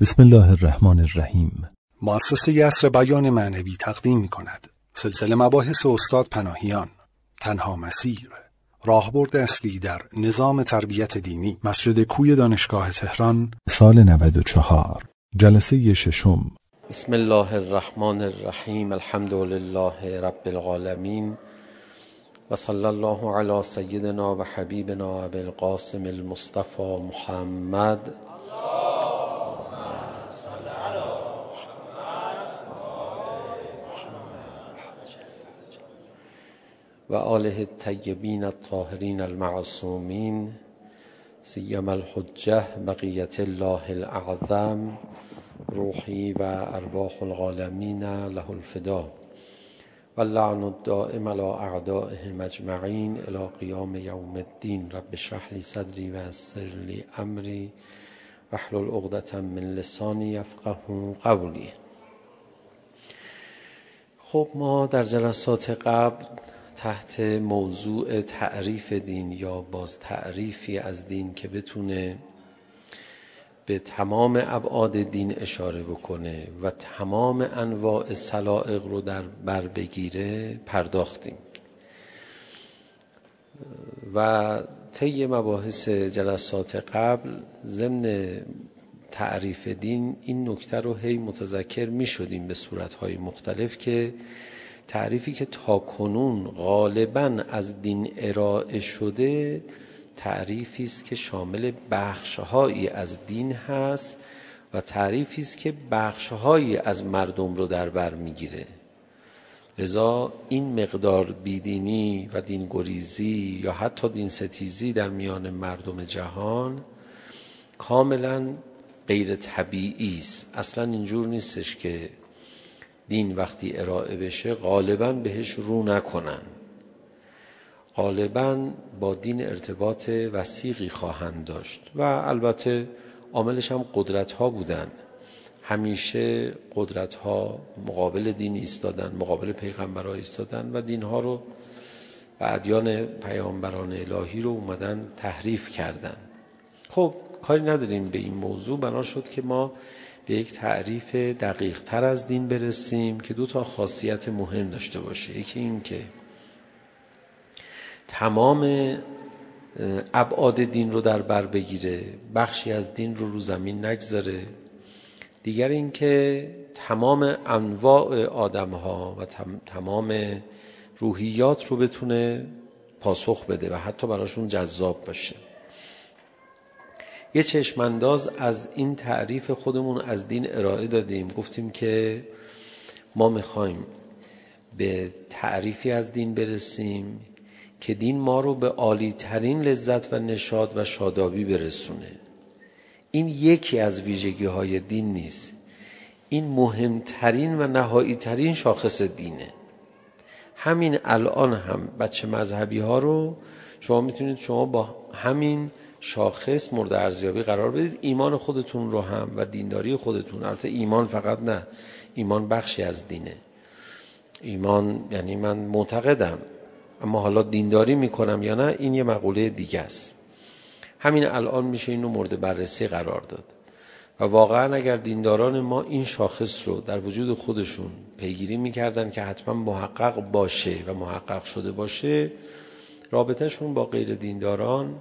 بسم الله الرحمن الرحیم. مؤسسه یسر بیان معنوی تقدیم می کند سلسله مباحث استاد پناهیان. تنها مسیر. راهبرد اصلی در نظام تربیت دینی. مسجد کوی دانشگاه تهران. سال 94 جلسه ششم. بسم الله الرحمن الرحیم. الحمد لله رب العالمین. و صلی الله علی سیدنا و حبیبنا ابی القاسم المصطفى محمد. و آله الطیبین الطاهرین المعصومین سیم الحجه بقیت الله الاعظم روحی و ارواح العالمین له الفدا و اللعن الدائم على اعدائهم اجمعین الى قیام یوم الدین. رب اشرح لی صدری و یسر لی امری واحلل عقدة من لسانی یفقه قولی. خب ما در جلسات قبل تحت موضوع تعریف دین یا باز تعریفی از دین که بتونه به تمام ابعاد دین اشاره بکنه و تمام انواع سلائق رو در بر بگیره پرداختیم. و طی مباحث جلسات قبل ضمن تعریف دین این نکته رو هی متذکر می شدیم به صورتهای مختلف که تعریفی که تاکنون غالبا از دین ارائه شده تعریفی است که شامل بخشهایی از دین هست و تعریفی است که بخشهایی از مردم رو در بر می‌گیره. لذا این مقدار بیدینی و دین گریزی یا حتی دین ستیزی در میان مردم جهان کاملا غیر طبیعی است. اصلا اینجور نیستش که دین وقتی ارائه بشه غالبا بهش رو نکنن. غالبا با دین ارتباط وسیقی خواهند داشت و البته عاملش هم قدرت ها بودن. همیشه قدرت ها مقابل دین ایستادن مقابل پیغمبر ایستادن و دین ها رو و ادیان پیامبران الهی رو اومدن تحریف کردن. خب کاری نداریم به این موضوع. بنا شد که ما به یک تعریف دقیق تر از دین برسیم که دو تا خاصیت مهم داشته باشه. یکی این که تمام ابعاد دین رو در بر بگیره بخشی از دین رو رو زمین نگذاره. دیگر این که تمام انواع آدم ها و تمام روحیات رو بتونه پاسخ بده و حتی براشون جذاب باشه. یه چشمانداز از این تعریف خودمون از دین ارائه دادیم. گفتیم که ما می‌خوایم به تعریفی از دین برسیم که دین ما رو به عالی ترین لذت و نشاد و شادابی برسونه. این یکی از ویژگی های دین نیست. این مهمترین و نهایی ترین شاخص دینه. همین الان هم بچه مذهبی ها رو شما می‌تونید شما با همین شاخص مورد ارزیابی قرار بدید. ایمان خودتون رو هم و دینداری خودتون. البته ایمان فقط نه. ایمان بخشی از دینه. ایمان یعنی من معتقدم. اما حالا دینداری می‌کنم یا نه این یه مقوله دیگه است. همین الان میشه اینو مورد بررسی قرار داد. و واقعا اگر دینداران ما این شاخص رو در وجود خودشون پیگیری می‌کردن که حتما محقق باشه و محقق شده باشه رابطهشون با غیر دینداران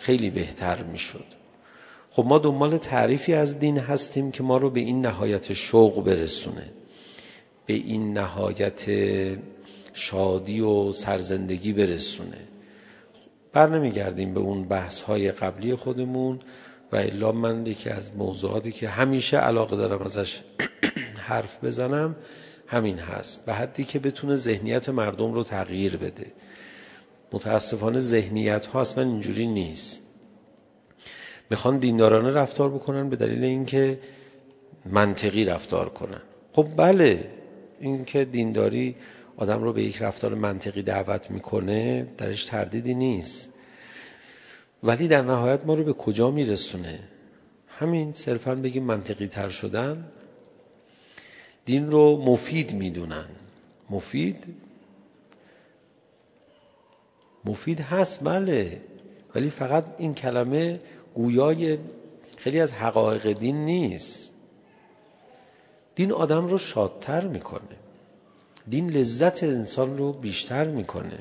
خیلی بهتر می‌شد. خب ما دنبال تعریفی از دین هستیم که ما رو به این نهایت شوق برسونه. به این نهایت شادی و سرزندگی برسونه. بر نمیگردیم به اون بحث های قبلی خودمون و الا من یکی از موضوعاتی که همیشه علاقه دارم ازش حرف بزنم همین هست. به حدی که بتونه ذهنیت مردم رو تغییر بده. متاسفانه ذهنیت ها اصلا اینجوری نیست. می‌خوان دیندارانه رفتار بکنن به دلیل اینکه منطقی رفتار کنن. خب بله اینکه دینداری آدم رو به یک رفتار منطقی دعوت می‌کنه درش تردیدی نیست. ولی در نهایت ما رو به کجا میرسونه؟ همین صرفا بگیم منطقی تر شدن. دین رو مفید می‌دونن. مفید مفید هست بله. ولی فقط این کلمه گویای خیلی از حقایق دین نیست. دین آدم رو شادتر می‌کنه. دین لذت انسان رو بیشتر می‌کنه.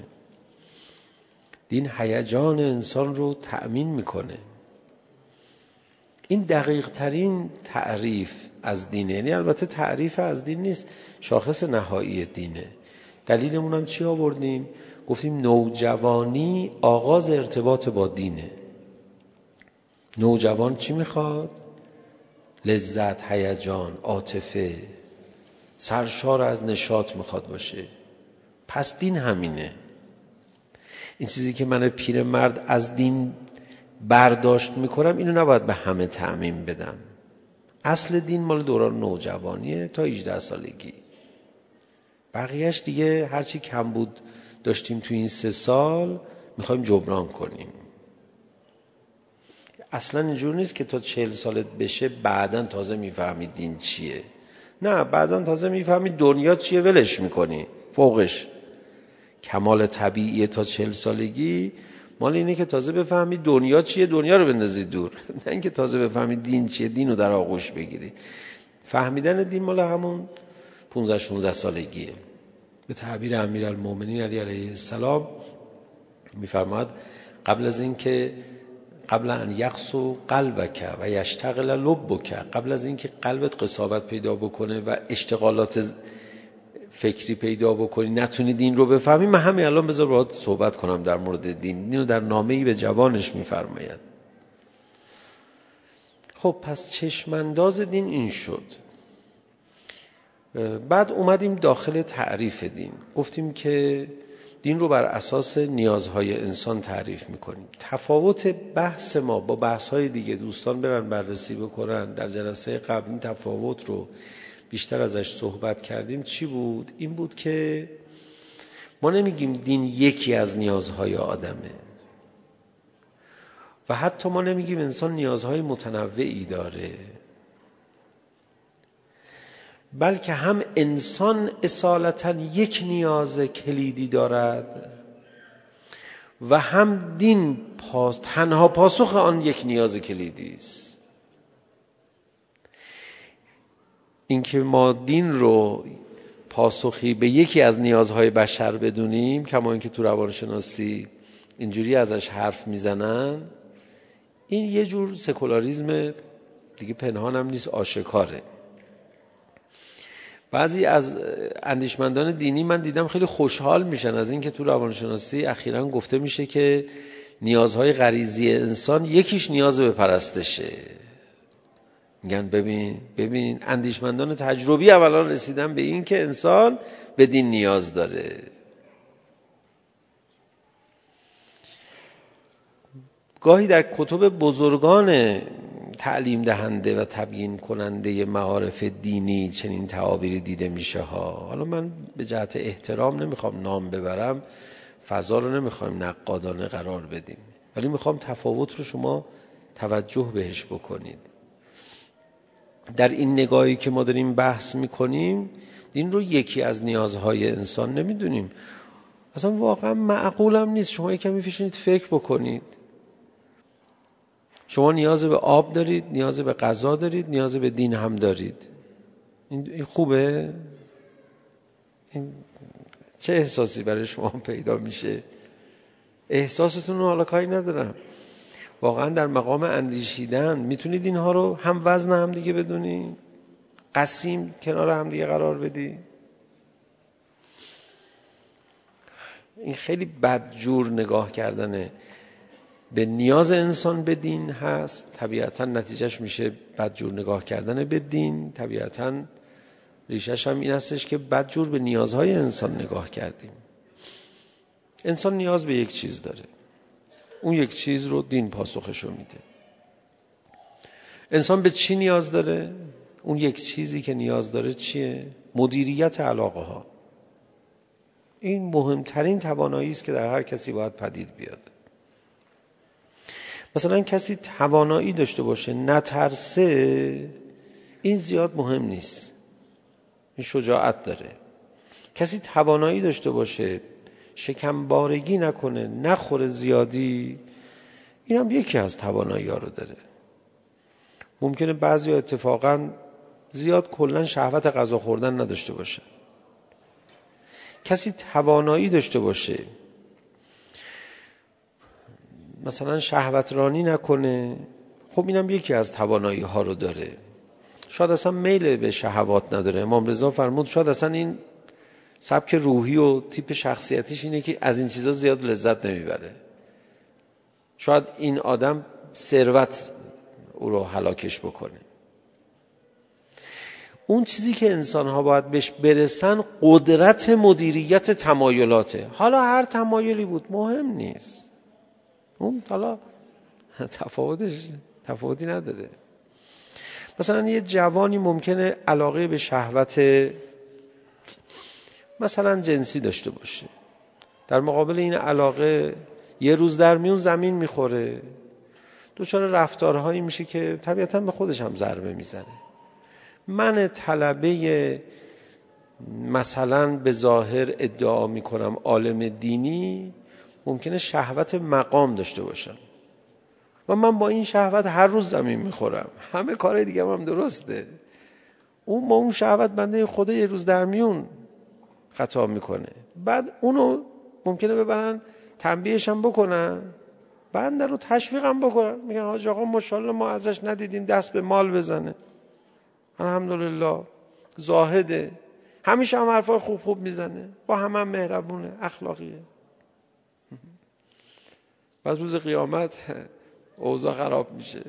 دین هیجان انسان رو تأمین می‌کنه. این دقیق ترین تعریف از دینه. یعنی البته تعریف از دین نیست شاخص نهایی دینه. دلیلمون هم چی آوردیم؟ گفتیم نوجوانی آغاز ارتباط با دینه. نوجوان چی می‌خواد؟ لذت هیجان عاطفه. سرشار از نشاط می‌خواد باشه. پس دین همینه. این چیزی که من پیرمرد از دین برداشت می‌کنم اینو نباید به همه تعمین بدم. اصل دین مال دوران نوجوانیه تا 18 سالگی. بقیهش دیگه هرچی کم بود داشتیم تو این سه سال می‌خوایم جبران کنیم. اصلا اینجور نیست که تا چهل سالت بشه بعدا تازه می‌فهمی دین چیه. نه بعدا تازه می‌فهمی دنیا چیه ولش می‌کنی. فوقش. کمال طبیعی تا چهل سالگی مال اینه که تازه بفهمی دنیا چیه دنیا رو بندازی دور. نه اینکه تازه بفهمی دین چیه دین رو در آغوش بگیری. فهمیدن دین مال همون 15 16 سالگیه. به تعبیر امیرالمومنین علی علیه السلام میفرماد قبل از اینکه قبل ان یقصو قلبک و یشتغل لبک قبل از اینکه قلبت قصابت پیدا بکنه و اشتغالات فکری پیدا بکنی نتونی دین رو بفهمی من همین الان بذار باید صحبت کنم در مورد دین. دین رو در نامه به جوانش میفرماید. خب پس چشمانداز دین این شد. بعد اومدیم داخل تعریف دین. گفتیم که دین رو بر اساس نیازهای انسان تعریف می‌کنیم. تفاوت بحث ما با بحثهای دیگه دوستان برن بررسی بکنن. در جلسه قبل این تفاوت رو بیشتر ازش صحبت کردیم. چی بود؟ این بود که ما نمیگیم دین یکی از نیازهای آدمه. و حتی ما نمیگیم انسان نیازهای متنوعی داره. بلکه هم انسان اصالتا یک نیاز کلیدی دارد و هم دین پاس تنها پاسخ آن یک نیاز کلیدی است. اینکه ما دین رو پاسخی به یکی از نیازهای بشر بدونیم کما اینکه تو روانشناسی اینجوری ازش حرف می‌زنن این یه جور سکولاریزم دیگه پنهان هم نیست آشکاره. بعضی از اندیشمندان دینی من دیدم خیلی خوشحال میشن. از اینکه تو روانشناسی اخیرا گفته میشه که نیازهای غریزی انسان یکیش نیاز به پرستشه. میگن ببین ببین اندیشمندان تجربی اولا رسیدن به این که انسان به دین نیاز داره. گاهی در کتب بزرگان تعلیم دهنده و تبیین کننده معارف دینی چنین تعابیری دیده میشه ها. حالا من به جهت احترام نمی‌خوام نام ببرم فضا رو نمی‌خوایم نقادانه قرار بدیم. ولی می‌خوام تفاوت رو شما توجه بهش بکنید. در این نگاهی که ما داریم بحث می‌کنیم دین رو یکی از نیازهای انسان نمی‌دونیم. اصلا واقعا معقولم نیست شما کمی فیشونید فکر بکنید. شما نیاز به آب دارید نیاز به غذا دارید نیاز به دین هم دارید. این خوبه؟ این چه احساسی برای شما پیدا میشه؟ احساستون رو حالا کاری ندارم. واقعا در مقام اندیشیدن می‌تونید اینها رو هم وزن هم دیگه بدونید قسیم کنار هم دیگه قرار بدی این خیلی بدجور نگاه کردنه. به نیاز انسان به دین هست. طبیعتا نتیجهش میشه بدجور نگاه کردن به دین. طبیعتا ریشش هم این هستش که بدجور به نیازهای انسان نگاه کردیم. انسان نیاز به یک چیز داره. اون یک چیز رو دین پاسخش رو میده. انسان به چی نیاز داره؟ اون یک چیزی که نیاز داره چیه؟ مدیریت علاقه ها این مهمترین توانایی است که در هر کسی باید پدید بیاد. مثلا کسی توانایی داشته باشه نترسه این زیاد مهم نیست. این شجاعت داره. کسی توانایی داشته باشه شکمبارگی نکنه نخوره زیادی این هم یکی از توانایی ها رو داره. ممکنه بعضی اتفاقا زیاد کلا شهوت غذا خوردن نداشته باشه. کسی توانایی داشته باشه مثلا شهوت رانی نکنه. خب اینم یکی از توانایی ها رو داره. شاید اصلا میل به شهوات نداره. امام رضا فرمود شاید اصلا این سبک روحی و تیپ شخصیتیش اینه که از این چیزا زیاد لذت نمی‌بره. شاید این آدم ثروت او رو هلاکش بکنه. اون چیزی که انسان ها باید بهش برسن قدرت مدیریت تمایلاته. حالا هر تمایلی بود مهم نیست. اون حالا تفاوتش تفاوتی نداره. مثلا یه جوانی ممکنه علاقه به شهوت مثلا جنسی داشته باشه. در مقابل این علاقه یه روز در میون زمین می‌خوره. دوچار رفتارهایی میشه که طبیعتا به خودش هم ضربه می‌زنه. من طلبه مثلا به ظاهر ادعا می‌کنم عالم دینی ممکنه شهوت مقام داشته باشم. و من با این شهوت هر روز زمین می‌خورم. همه کار دیگه هم درسته. اون با اون شهوت بنده خدا یه روز در میون خطا می‌کنه. بعد اونو ممکنه ببرن تنبیهش هم بکنن. بنده رو تشویقم بکنن. میگن حاج آقا مشالله ما ازش ندیدیم دست به مال بزنه. الحمدلله. زاهده. همیشه هم حرفای خوب خوب می‌زنه. با همه هم مهربونه. اخلاقیه. بعد روز قیامت اوضاع خراب میشه.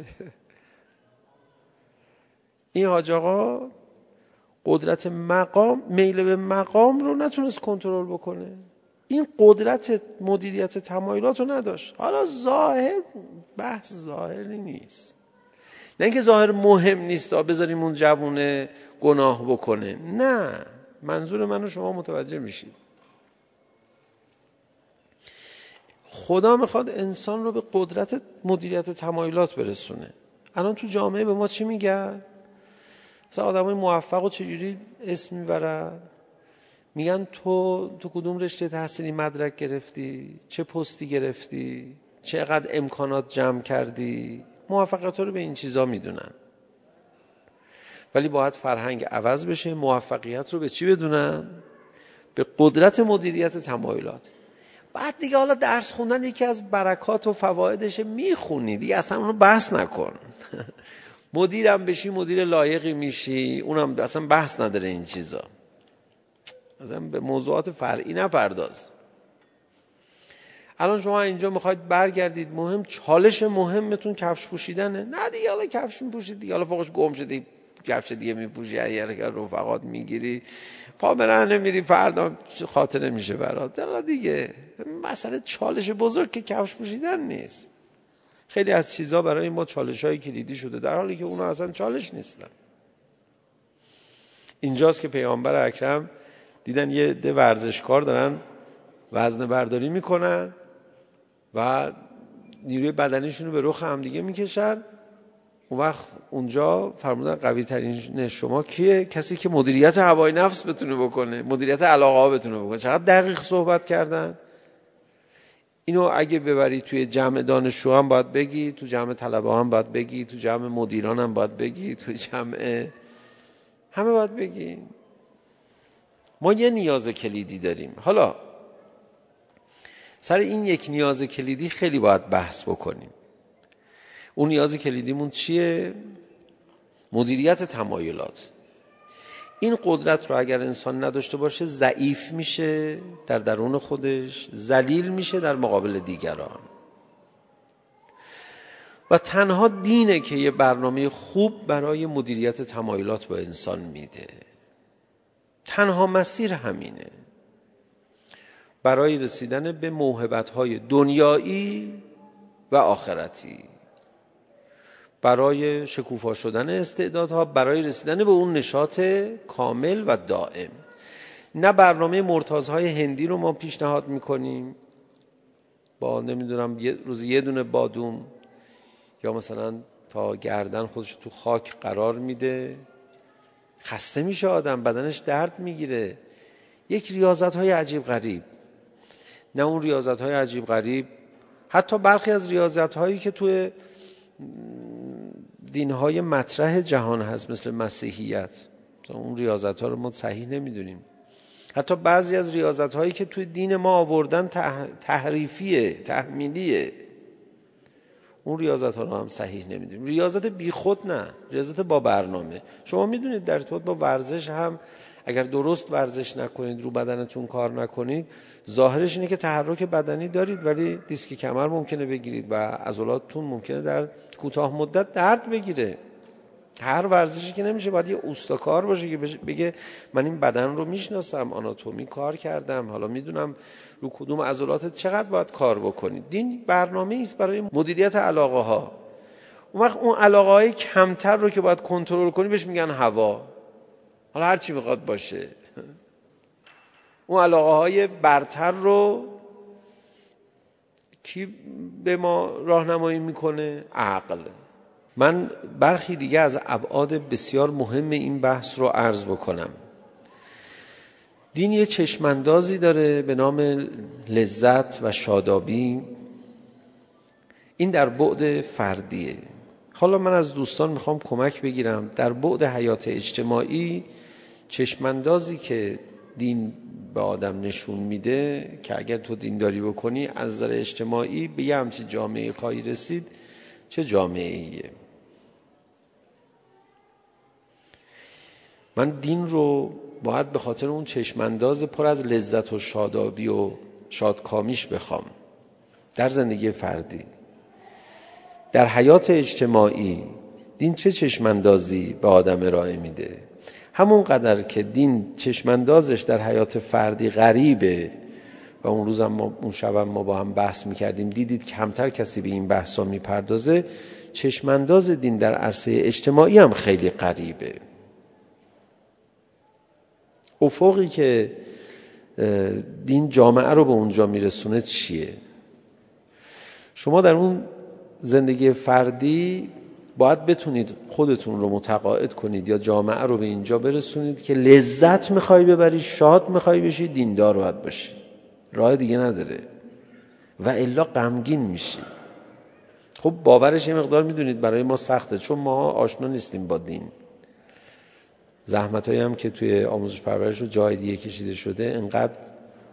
این حاج آقا قدرت مقام میل به مقام رو نتونست کنترل بکنه. این قدرت مدیریت تمایلات رو نداشت. حالا ظاهر بحث ظاهری نیست. نه اینکه ظاهر مهم نیست بذاریم اون جوونه گناه بکنه. نه منظور منو شما متوجه میشید. خدا می‌خواد انسان رو به قدرت مدیریت تمایلات برسونه. الان تو جامعه به ما چی میگن؟ مثلا آدم های موفق و چجوری اسم می‌برن؟ میگن تو تو کدوم رشته تحصیلی مدرک گرفتی؟ چه پستی گرفتی؟ چقدر امکانات جمع کردی؟ موفقیت رو به این چیزا می‌دونن. ولی باید فرهنگ عوض بشه موفقیت رو به چی بدونن؟ به قدرت مدیریت تمایلات. بعد دیگه حالا درس خوندن یکی از برکات و فوایدش می‌خونی دیگه اصلا اونو بحث نکن. مدیرم بشی مدیر لایقی میشی اونم اصلا بحث نداره این چیزا. اصلا به موضوعات فرعی نپرداز الان شما اینجا می‌خواید برگردید مهم چالش مهمتون کفش پوشیدنه. نه دیگه حالا کفش میپوشید دیگه حالا فوقش گم شده کفش دیگه میپوشی اگر رفقات می‌گیری. پا نمیری فردا خاطره میشه برات. حالا دیگه. مسئله چالش بزرگ که کفش پوشیدن نیست. خیلی از چیزها برای ما چالش های کلیدی شده در حالی که اونا اصلا چالش نیستن. اینجاست که پیامبر اکرم دیدن یه ده ورزشکار دارن وزن برداری می‌کنن و نیروی بدنیشون رو به رخ هم دیگه می‌کشن. اون وقت اونجا فرمودن قوی ترین شما کیه؟ کسی که مدیریت هوای نفس بتونه بکنه مدیریت علاقه ها بتونه بکنه. چقدر دقیق صحبت کردن؟ اینو اگه ببری توی جمع دانشجو هم باید بگی تو جمع طلبه هم باید بگی تو جمع مدیران هم باید بگی تو جمع همه باید بگی. ما یه نیاز کلیدی داریم. حالا سر این یک نیاز کلیدی خیلی باید بحث بکنیم. اون نیاز کلیدیمون چیه؟ مدیریت تمایلات. این قدرت رو اگر انسان نداشته باشه ضعیف میشه در درون خودش ذلیل میشه در مقابل دیگران. و تنها دینه که یه برنامه خوب برای مدیریت تمایلات با انسان میده. تنها مسیر همینه. برای رسیدن به موهبت های دنیایی و آخرتی. برای شکوفا شدن استعدادها برای رسیدن به اون نشاط کامل و دائم. نه برنامه مرتازهای هندی رو ما پیشنهاد می‌کنیم. با نمی‌دونم یه روز یه دونه بادوم یا مثلا تا گردن خودش تو خاک قرار میده. خسته میشه آدم بدنش درد می‌گیره. یک ریاضت های عجیب غریب. نه اون ریاضت های عجیب غریب حتی برخی از ریاضت هایی که توی دینهای مطرح جهان هست مثل مسیحیت. اون ریاضت ها رو ما صحیح نمی‌دونیم. حتی بعضی از ریاضت هایی که توی دین ما آوردن تحریفیه تحمیلیه. اون ریاضت ها رو هم صحیح نمی‌دونیم. ریاضت بی خود نه ریاضت با برنامه. شما می‌دونید در ارتباط با ورزش هم اگر درست ورزش نکنید رو بدنتون کار نکنید ظاهرش اینه که تحرک بدنی دارید ولی دیسک کمر ممکنه بگیرید و عضلاتتون ممکنه در کوتاه مدت درد بگیره. هر ورزشی که نمیشه باید یه اوستاکار باشه که بگه من این بدن رو می‌شناسم آناتومی کار کردم حالا می‌دونم رو کدوم عضلات چقدر باید کار بکنید دین برنامه است برای مدیریت علاقه ها اون وقت اون علاقه های کمتر رو که باید کنترل کنی بهش میگن هوا. حالا هر چی بخواد باشه. اون علاقه های برتر رو کی به ما راهنمایی می‌کنه؟ عقل. من برخی دیگه از ابعاد بسیار مهم این بحث رو عرض بکنم. دین یه چشماندازی داره به نام لذت و شادابی. این در بعد فردیه. حالا من از دوستان می‌خوام کمک بگیرم. در بعد حیات اجتماعی چشماندازی که دین به آدم نشون میده که اگر تو دینداری بکنی از نظر اجتماعی به یه همچی جامعه خواهی رسید چه جامعه ایه من دین رو باید به خاطر اون چشمانداز پر از لذت و شادابی و شادکامیش بخوام. در زندگی فردی. در حیات اجتماعی دین چه چشماندازی به آدم ارائه میده؟ همون قدر که دین چشماندازش در حیات فردی غریبه و اون روزم ما اون شبم ما با هم بحث می‌کردیم دیدید کمتر کسی به این بحثا می‌پردازه چشمانداز دین در عرصه اجتماعی هم خیلی غریبه. افقی که دین جامعه رو به اونجا میرسونه چیه؟ شما در اون زندگی فردی باید بتونید خودتون رو متقاعد کنید یا جامعه رو به اینجا برسونید که لذت می‌خوای ببری شاد می‌خوای بشی دیندار باید باشی. راه دیگه نداره. و الا غمگین میشی. خب باورش یه مقدار می‌دونید برای ما سخته چون ما آشنا نیستیم با دین. زحمت هم که توی آموزش پرورش رو جای دیگه کشیده شده انقدر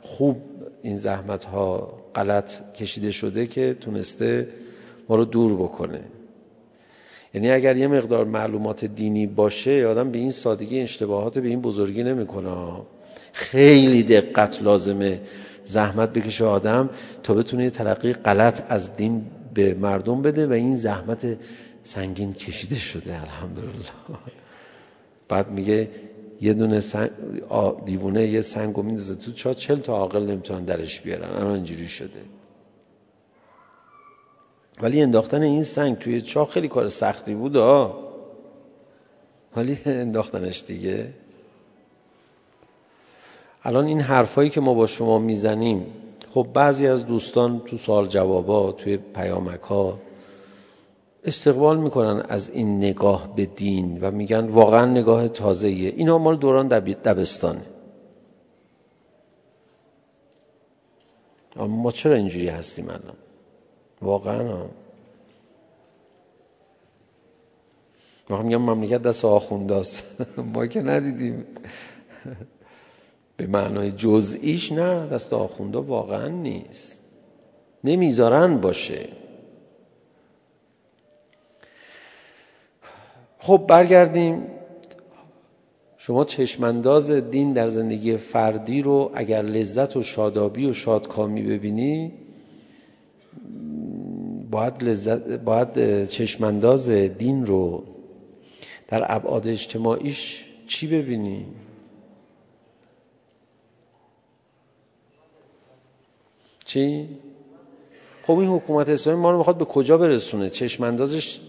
خوب این زحمت ها غلط کشیده شده که تونسته ما رو دور بکنه. یعنی اگر یه مقدار معلومات دینی باشه آدم به این سادگی اشتباهات به این بزرگی نمی‌کنه. خیلی دقت لازمه زحمت بکشه آدم تا بتونه تلقی غلط از دین به مردم بده و این زحمت سنگین کشیده شده. الحمدلله. بعد میگه یه دونه سنگ دیوونه یه سنگو میندازه تو چا چل تا عاقل نمی‌تونن درش بیارن. الان اینجوری شده. ولی انداختن این سنگ توی چا خیلی کار سختی بود ها ولی انداختنش دیگه. الان این حرفایی که ما با شما می‌زنیم خب بعضی از دوستان تو سوال جوابا توی پیامک ها استقبال می‌کنن از این نگاه به دین و میگن واقعا نگاه تازه ایه اینا مال دوران دبستانه. اما ما چرا اینجوری هستیم الان؟ واقعا. ما میگم مملکت دست آخونداست. ما که ندیدیم. به معنای جزئیش نه دست آخوندا واقعا نیست. نمی‌ذارن باشه. خب برگردیم. شما چشمانداز دین در زندگی فردی رو اگر لذت و شادابی و شادکامی ببینی باید, لذت باید چشمانداز دین رو در ابعاد اجتماعیش چی ببینی؟ چی؟ خب این حکومت اسلامی ما رو می‌خواد به کجا برسونه چشماندازش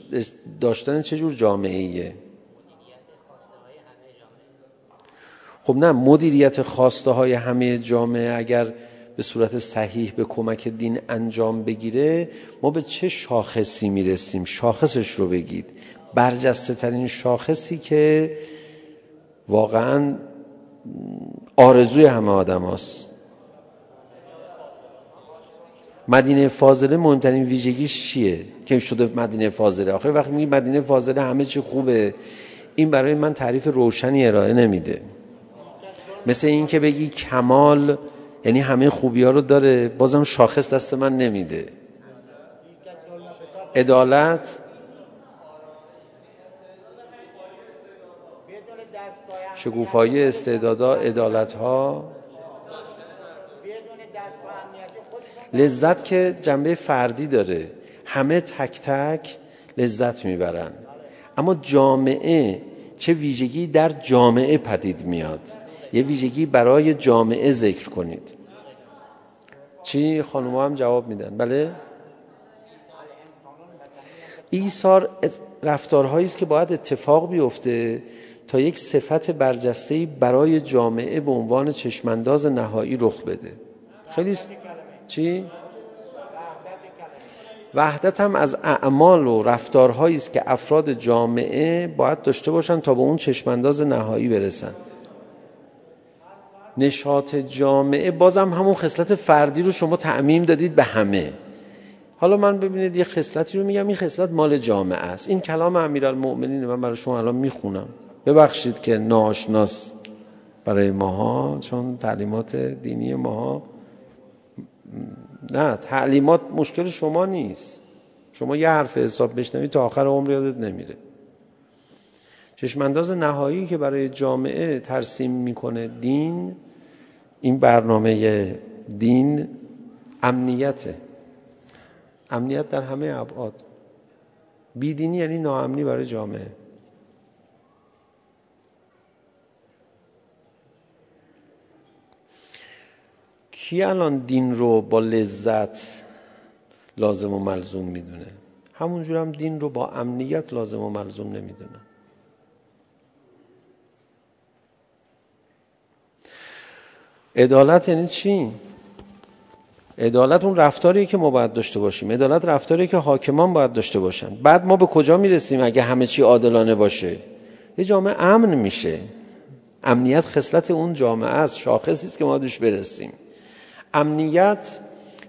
داشتن چه جور جامعه ایه خب نه مدیریت خواسته های همه جامعه اگر به صورت صحیح به کمک دین انجام بگیره ما به چه شاخصی می‌رسیم؟ شاخصش رو بگید. برجسته ترین شاخصی که واقعا آرزوی همه آدم هست. مدینه فاضله مهمترین ویژگیش چیه؟ که شده مدینه فاضله. آخه وقتی میگی مدینه فاضله همه چی خوبه این برای من تعریف روشنی ارائه نمیده. مثل این که بگی کمال یعنی همه خوبی ها رو داره. بازم شاخص دست من نمیده. عدالت. شکوفایی استعدادا عدالت ها لذت که جنبه فردی داره. همه تک تک لذت می‌برن. اما جامعه چه ویژگی در جامعه پدید میاد؟ یه ویژگی برای جامعه ذکر کنید. چی؟ خانم هم جواب میدن. بله؟ ایثار رفتارهایی است که باید اتفاق بیفته تا یک صفت برجسته برای جامعه به عنوان چشمانداز نهایی رخ بده. خیلی چی؟ وحدت هم از اعمال و رفتارهایی است که افراد جامعه باید داشته باشن تا به اون چشمانداز نهایی برسن. نشاط جامعه بازم همون خصلت فردی رو شما تعمیم دادید به همه. حالا من ببینید یه خصلتی رو میگم این خصلت مال جامعه است. این کلام امیرالمؤمنین من برای شما الان می‌خونم. ببخشید که ناشناس برای ماها چون تعلیمات دینی ماها نه تعلیمات مشکل شما نیست. شما یه حرف حساب بشنوید تا آخر عمر یادت نمیره. چشمانداز نهایی که برای جامعه ترسیم می‌کنه دین این برنامه دین امنیته. امنیت در همه ابعاد. بیدینی یعنی ناامنی برای جامعه. کی الان دین رو با لذت لازم و ملزوم می‌دونه؟ همونجور هم دین رو با امنیت لازم و ملزوم نمی‌دونه. عدالت یعنی چی؟ عدالت اون رفتاریه که ما باید داشته باشیم. عدالت رفتاریه که حاکمان باید داشته باشن. بعد ما به کجا می‌رسیم اگه همه چی عادلانه باشه؟ یه جامعه امن میشه. امنیت خصلت اون جامعه است. شاخصی است که ما دوش برسیم. امنیت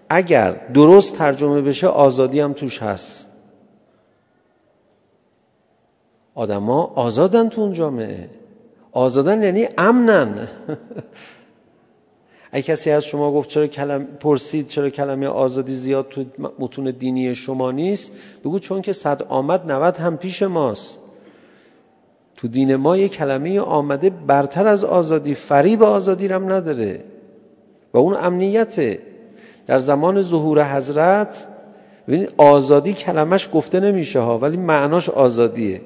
اگر درست ترجمه بشه آزادی هم توش هست. آدما آزادن تو اون جامعه. آزادن یعنی امنن. اگه کسی از شما گفت چرا کلم پرسید چرا کلمه آزادی زیاد تو متون دینی شما نیست بگو چون که صد آمد 90 هم پیش ماست. تو دین ما یه کلمه آمده برتر از آزادی فریب آزادی رم نداره. و اون امنیته. در زمان ظهور حضرت ببینید آزادی کلمش گفته نمیشه ها ولی معناش آزادیه.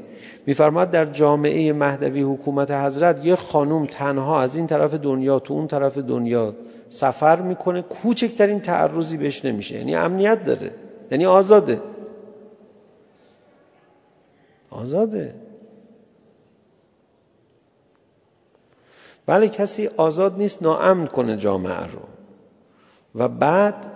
میفرماد در جامعه مهدوی حکومت حضرت یه خانوم تنها از این طرف دنیا تو اون طرف دنیا سفر می‌کنه کوچکترین تعرضی بهش نمیشه. یعنی امنیت داره. یعنی آزاده. آزاده. بله کسی آزاد نیست ناامن کنه جامعه رو. و بعد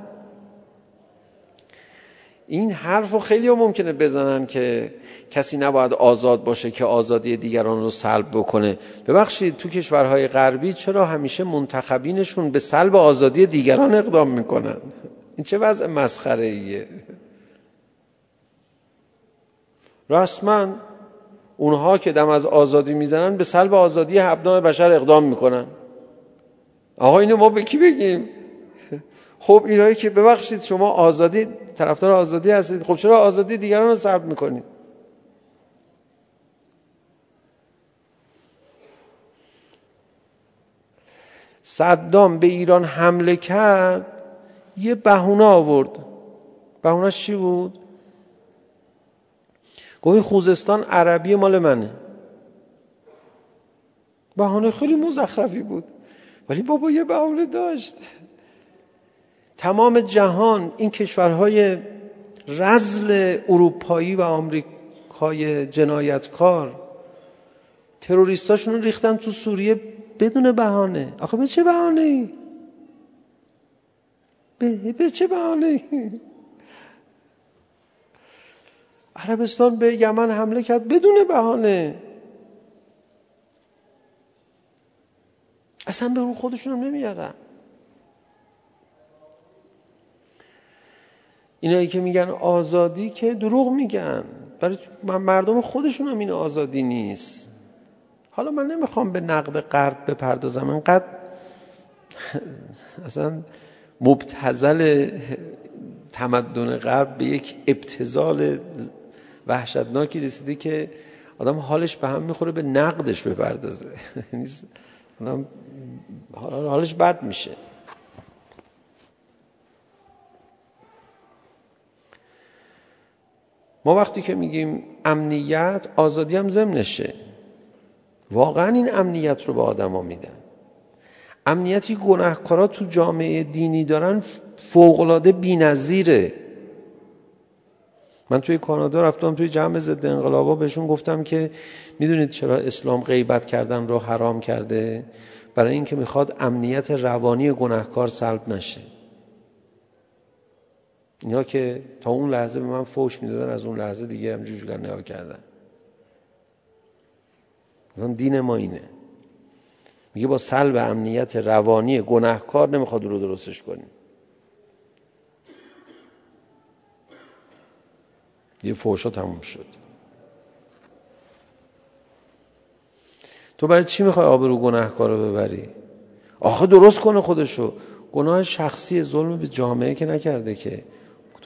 این حرف رو خیلی ممکنه بزنن که کسی نباید آزاد باشه که آزادی دیگران رو سلب بکنه. ببخشید تو کشورهای غربی چرا همیشه منتخبینشون به سلب آزادی دیگران اقدام می‌کنن؟ این چه وضع مسخره ایه رسما اونها که دم از آزادی می‌زنن به سلب آزادی ابناع بشر اقدام می‌کنن. آقا اینو ما به کی بگیم؟ خب اینایی که ببخشید شما آزادی طرفدار آزادی هستید. خب چرا آزادی دیگران رو سلب می‌کنید؟ صدام به ایران حمله کرد یه بهونه آورد. بهونهش چی بود؟ گفت خوزستان عربی مال منه. بهانه خیلی مزخرفی بود. ولی بابا یه بهانه داشت. تمام جهان این کشورهای رزل اروپایی و آمریکای جنایتکار تروریستاشون رو ریختن تو سوریه بدون بهانه آخه به چه بهانه؟ به, به چه بهانه؟ عربستان به یمن حمله کرد بدون بهانه اصلا به رو خودشون هم نمیارن اینایی که میگن آزادی که دروغ میگن. برای مردم خودشون هم این آزادی نیست. حالا من نمی‌خوام به نقد غرب بپردازم. انقدر اصلا مبتزل تمدن غرب به یک ابتزال وحشتناکی رسیده که آدم حالش به هم می‌خوره به نقدش بپردازه. آدم حالش بد میشه. ما وقتی که میگیم امنیت آزادی هم ضمنشه. واقعا این امنیت رو به آدما میدن. امنیتی گناهکارا تو جامعه دینی دارن فوقالعاده بی‌نظیره. من توی کانادا رفتم توی جمع ضد انقلابا بهشون گفتم که می‌دونید چرا اسلام غیبت کردن رو حرام کرده؟ برای اینکه می‌خواد امنیت روانی گناهکار سلب نشه. اینا که تا اون لحظه به من فوش می‌دادن از اون لحظه دیگه هم جوجگر نگاه کردن. مثلا دین ما اینه. میگه با سلب امنیت روانی گناهکار نمی‌خواد رو درستش کنیم. یه فوشا تموم شد. تو برای چی می‌خوای آبرو گناهکار رو ببری؟ آخه درست کنه خودشو. گناه شخصی ظلم به جامعه که نکرده که.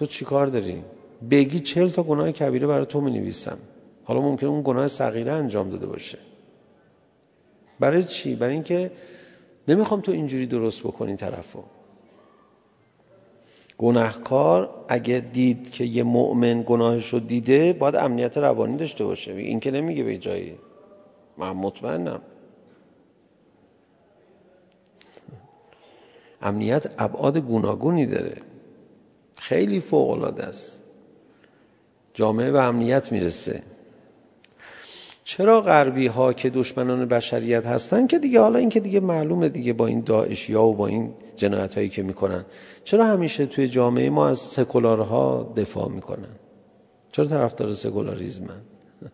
تو چی کار داری؟ بگی چل تا گناه کبیره برای تو می حالا ممکن اون گناه صغیره انجام داده باشه. برای چی؟ برای اینکه نمی‌خوام تو اینجوری درست بکنی طرفو. گناهکار اگه دید که یه مؤمن گناهش رو دیده باید امنیت روانی داشته باشه. این که نمیگه به جایی. من مطمئنم. امنیت ابعاد گوناگونی داره. خیلی فوق العاده است. جامعه به امنیت می‌رسه. چرا غربی ها که دشمنان بشریت هستن که دیگه حالا این که دیگه معلومه دیگه با این داعشی ها و با این جنایت هایی که می‌کنن چرا همیشه توی جامعه ما از سکولارها دفاع می‌کنن؟ چرا طرفدار سکولاریزمن؟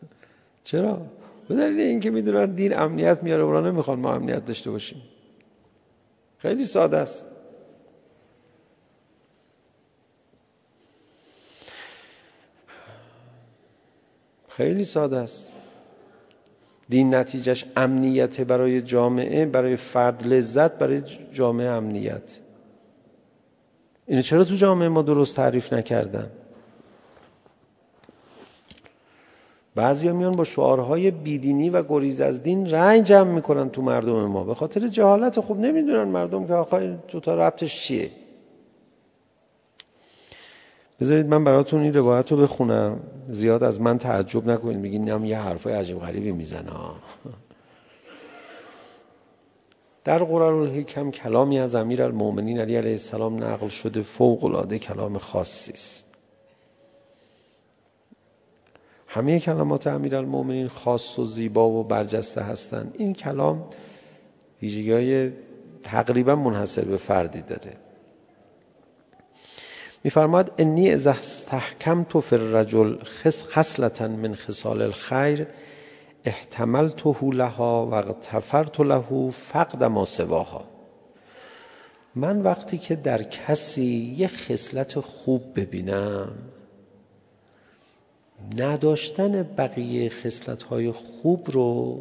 چرا؟ به دلیل اینکه می‌دونن دین امنیت میاره اونا نمی‌خوان ما امنیت داشته باشیم. خیلی ساده است. خیلی ساده است. دین نتیجهش امنیت برای جامعه برای فرد لذت برای جامعه امنیت. اینو چرا تو جامعه ما درست تعریف نکردن؟ بعضی میان با شعارهای بیدینی و گریز از دین رنگ جمع می‌کنن تو مردم ما. به خاطر جهالت خوب نمی‌دونن مردم که آخه تو تا ربطش چیه؟ بذارید من براتون این روایت رو بخونم. زیاد از من تعجب نکنید. میگین نم یه حرفای عجیب غریبی می‌زنه. در قرآن الحکم کلامی از امیر المومنین علی علیه السلام نقل شده فوق العاده کلام خاصی است. همه کلمات امیر المومنین خاص و زیبا و برجسته هستند این کلام ویژگی های تقریبا منحصر به فردی داره. میفرماد انی اذا استحکمت فی الرجل خصلتا من خصال الخیر احتملته لها و اغتفرت له فقد ما سواها. من وقتی که در کسی یه خصلت خوب ببینم نداشتن بقیه خصلت های خوب رو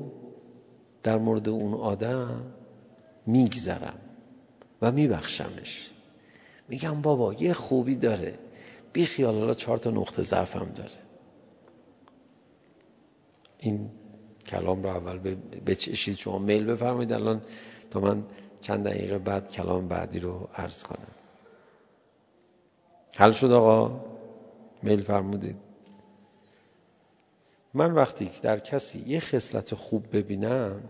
در مورد اون آدم میگذرم و میبخشمش. میگم بابا یه خوبی داره. بی خیال حالا چهار تا نقطه ضعف هم داره. این کلام رو اول بچشید شما. میل بفرمایید الان تا من چند دقیقه بعد کلام بعدی رو عرض کنم. حل شد آقا؟ میل فرمودید. من وقتی در کسی یه خصلت خوب ببینم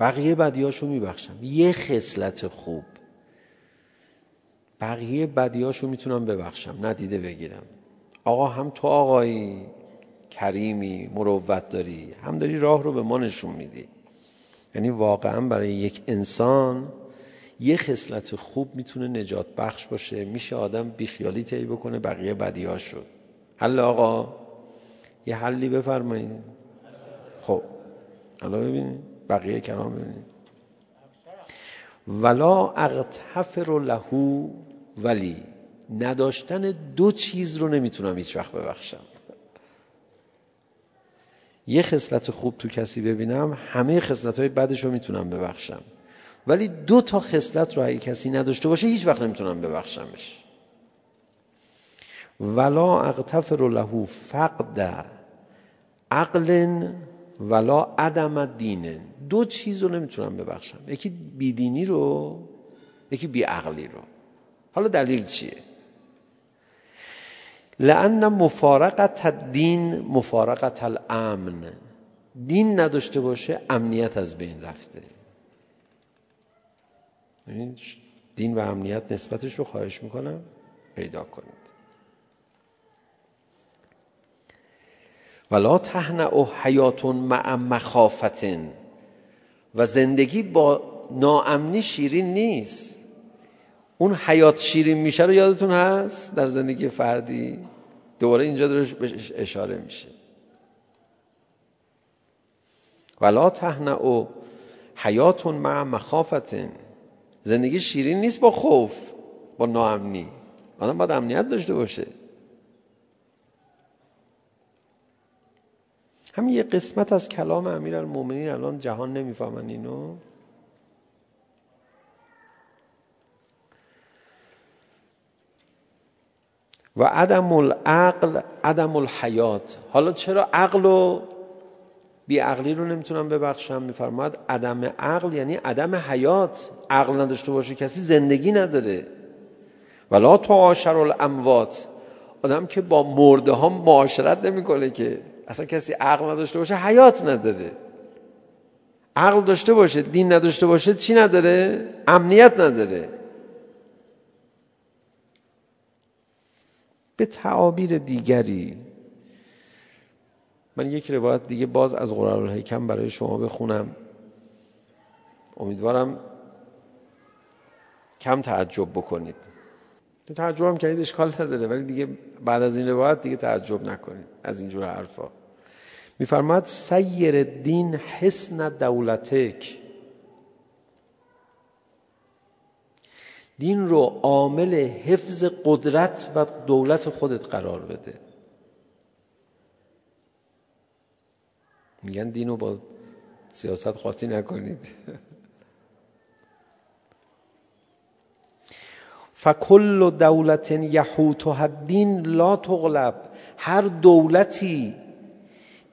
بقیه بدیاشو میبخشم. یه خصلت خوب. بقیه بدیاشو می‌تونم ببخشم ندیده بگیرم. آقا هم تو آقایی کریمی مروت داری هم داری راه رو به ما نشون میدی. یعنی واقعا برای یک انسان یه خصلت خوب می‌تونه نجات بخش باشه میشه آدم بیخیالی طی بکنه بقیه بدیاش شد حل آقا؟ یه حلی بفرمایید. خب حالا ببینید بقیه کلام ببینید ولا اغتفر له ولی نداشتن دو چیز رو نمی‌تونم هیچ وقت ببخشم. یه خصلت خوب تو کسی ببینم همه خصلت های بدش رو می‌تونم ببخشم. ولی دو تا خصلت رو اگه کسی نداشته باشه هیچ وقت نمی‌تونم ببخشمش. ولا اغتفر له فقد عقل ولا عدم دین دو چیز رو نمی‌تونم ببخشم. یکی بیدینی رو یکی بیعقلی رو. حالا دلیل چیه؟ لان مفارقت الدین مفارقت الامن. دین نداشته باشه امنیت از بین رفته. دین و امنیت نسبتش رو خواهش می‌کنم پیدا کنید. ولا تهنع حیات مع مخافتن. و زندگی با ناامنی شیرین نیست. اون حیات شیرین میشه رو یادتون هست؟ در زندگی فردی. دوباره اینجا درش اشاره میشه. ولا تهنع حیات مع مخافتن. زندگی شیرین نیست با خوف با ناامنی. آدم باید امنیت داشته باشه. همین یه قسمت از کلام امیر الان جهان نمی‌فهمن اینو. و عدم العقل عدم الحیات حالا چرا عقل و بی عقلی رو نمی‌تونم ببخشم؟ میفرماد عدم عقل یعنی عدم حیات. عقل نداشته باشه کسی زندگی نداره. ولا تعاشر الاموات. آدم که با مرده ها معاشرت نمی‌کنه که. اصلا کسی عقل نداشته باشه حیات نداره. عقل داشته باشه دین نداشته باشه چی نداره؟ امنیت نداره. به تعابیر دیگری. من یک روایت دیگه باز از قرآن الحکم برای شما بخونم. امیدوارم کم تعجب بکنید. تعجب هم کنید اشکال نداره ولی دیگه بعد از این روایت دیگه تعجب نکنید از اینجور حرفا. میفرماد سیر دین حسن دولتک. دین رو عامل حفظ قدرت و دولت خودت قرار بده. میگن دین رو با سیاست خاطی نکنید. فکل دولت یحوتها الدین لا تغلب. هر دولتی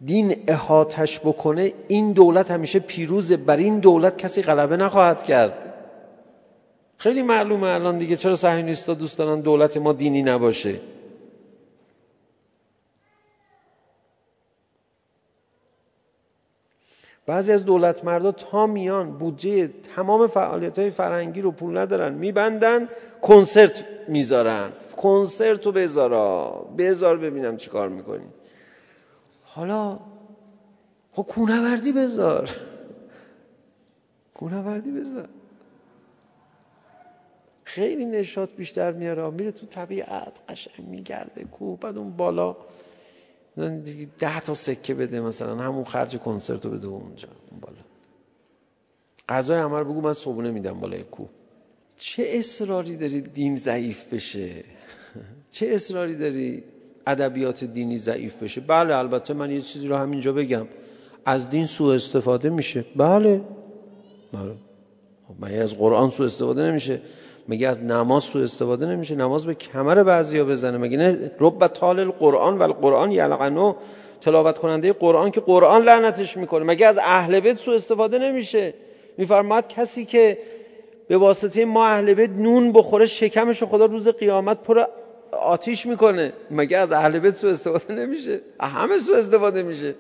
دین احاتش بکنه این دولت همیشه پیروز بر این دولت کسی غلبه نخواهد کرد. خیلی معلومه الان دیگه چرا صهیونیستا دوست دارن دولت ما دینی نباشه. بعضی از دولت مردا تا میان بودجه تمام فعالیت های فرهنگی رو پول ندارن میبندن کنسرت می‌ذارن. کنسرت رو بذارا بذار ببینم چی کار می‌کنی. حالا خب کونوردی بذار. کونوردی بذار. خیلی نشاط بیشتر میاره. میره تو طبیعت قشنگ میگرده کوه بعد اون بالا ده تا سکه بده مثلا همون خرج کنسرت رو بده اونجا اون بالا. همه رو بگو من صبونه میدم بالای کوه. چه اصراری داری دین ضعیف بشه؟ چه اصراری داری ادبیات دینی ضعیف بشه؟ بله البته من یه چیزی رو همینجا بگم. از دین سوء استفاده میشه. بله. بله خب از قرآن سوء استفاده نمیشه. مگه از نماز سوء استفاده نمیشه نماز به کمر بعضیا بزنه. مگه نه؟ رب طال القرآن و القرآن یلقنو تلاوت کننده قرآن که قرآن لعنتش می‌کنه. مگه از اهل بیت سوء استفاده نمیشه؟ میفرماد کسی که به واسطه ما اهل بیت نون بخوره شکمش خدا روز قیامت پر آتیش می‌کنه. مگه از اهل بیت سو استفاده نمیشه؟ همه سو استفاده میشه.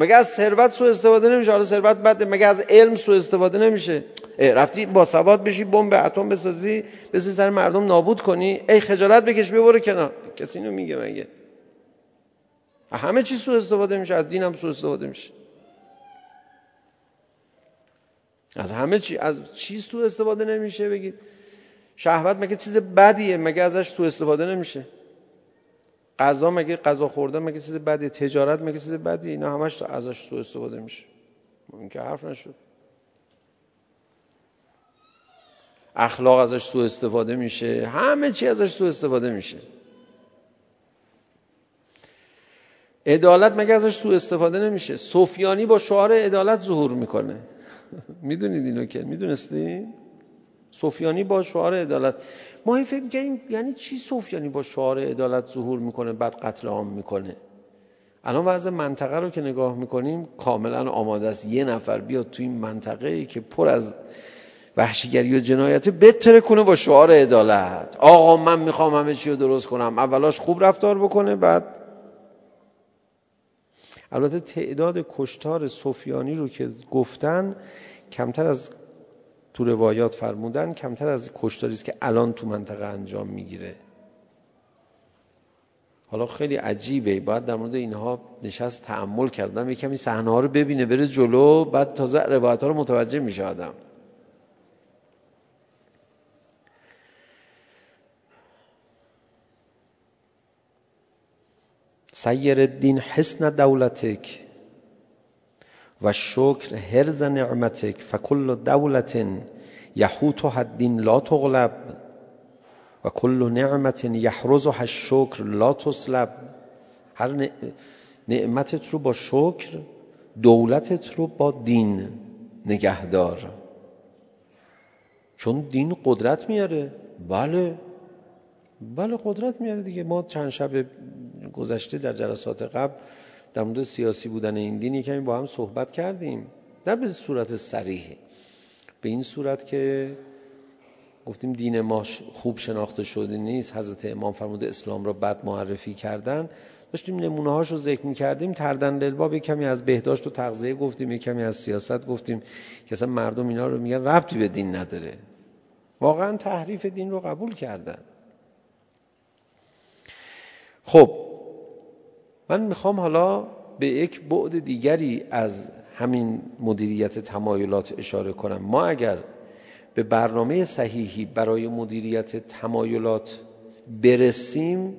مگه از ثروت سو استفاده نمیشه؟ حالا ثروت بده مگه از علم سو استفاده نمیشه؟ رفتی با سواد بشی بمب اتم بسازی بسی سر مردم نابود کنی. ای خجالت بکش ببر کنار. کسی اینو میگه مگه؟ همه چی سو استفاده میشه از دین هم سو استفاده میشه. از همه چی از چی سو استفاده نمیشه بگید؟ شهوت مگه چیز بدیه؟ مگه ازش سو استفاده نمیشه؟ غذا مگه غذا خوردن مگه چیز بدیه تجارت مگه چیز بدیه اینا همش ازش سو استفاده میشه. این که حرف نشد. اخلاق ازش سوء استفاده میشه. همه چی ازش سوء استفاده میشه. عدالت مگه ازش سوء استفاده نمیشه؟ سفیانی با شعار عدالت ظهور می‌کنه. می‌دونید اینو که؟ می‌دونستین؟ سفیانی با شعار عدالت. ما این فکر می‌کنیم یعنی چی سفیانی با شعار عدالت ظهور می‌کنه بعد قتل عام می‌کنه. الان وضع منطقه رو که نگاه می‌کنیم کاملا آماده است. یه نفر بیاد تو این منطقه ای که پر از وحشیگری و جنایت بتره کنه با شعار عدالت. آقا من می‌خوام همه چی رو درست کنم. اولاش خوب رفتار بکنه بعد البته تعداد کشتار سفیانی رو که گفتن کمتر از تو روایات فرمودن کمتر از کشتاری است که الان تو منطقه انجام می‌گیره. حالا خیلی عجیبه. باید در مورد اینها نشست تعمل کردم. یه کمی صحنه ها رو ببینه بره جلو بعد تازه روایت ها رو متوجه میشه آدم. سیر الدین حسن دولتک و شکر هرز نعمتک فکل دولت یحوتها الدین لا تغلب و کل نعمت یحرزها الشکر لا تسلب. هر نعمتت رو با شکر دولتت رو با دین نگهدار. چون دین قدرت میاره. بله. بله قدرت میاره دیگه. ما چند شب گذشته در جلسات قبل در مورد سیاسی بودن این دین کمی با هم صحبت کردیم. نه به صورت صریح. به این صورت که گفتیم دین ما خوب شناخته شده نیست. حضرت امام فرموده اسلام را بد معرفی کردن. داشتیم نمونه هاشو ذکر می کردیم تردن للباب کمی از بهداشت و تغذیه گفتیم یک کمی از سیاست گفتیم که اصلا مردم اینا رو میگن ربطی به دین نداره. واقعا تحریف دین رو قبول کردن. خب من می‌خوام حالا به یک بعد دیگری از همین مدیریت تمایلات اشاره کنم. ما اگر به برنامه صحیحی برای مدیریت تمایلات برسیم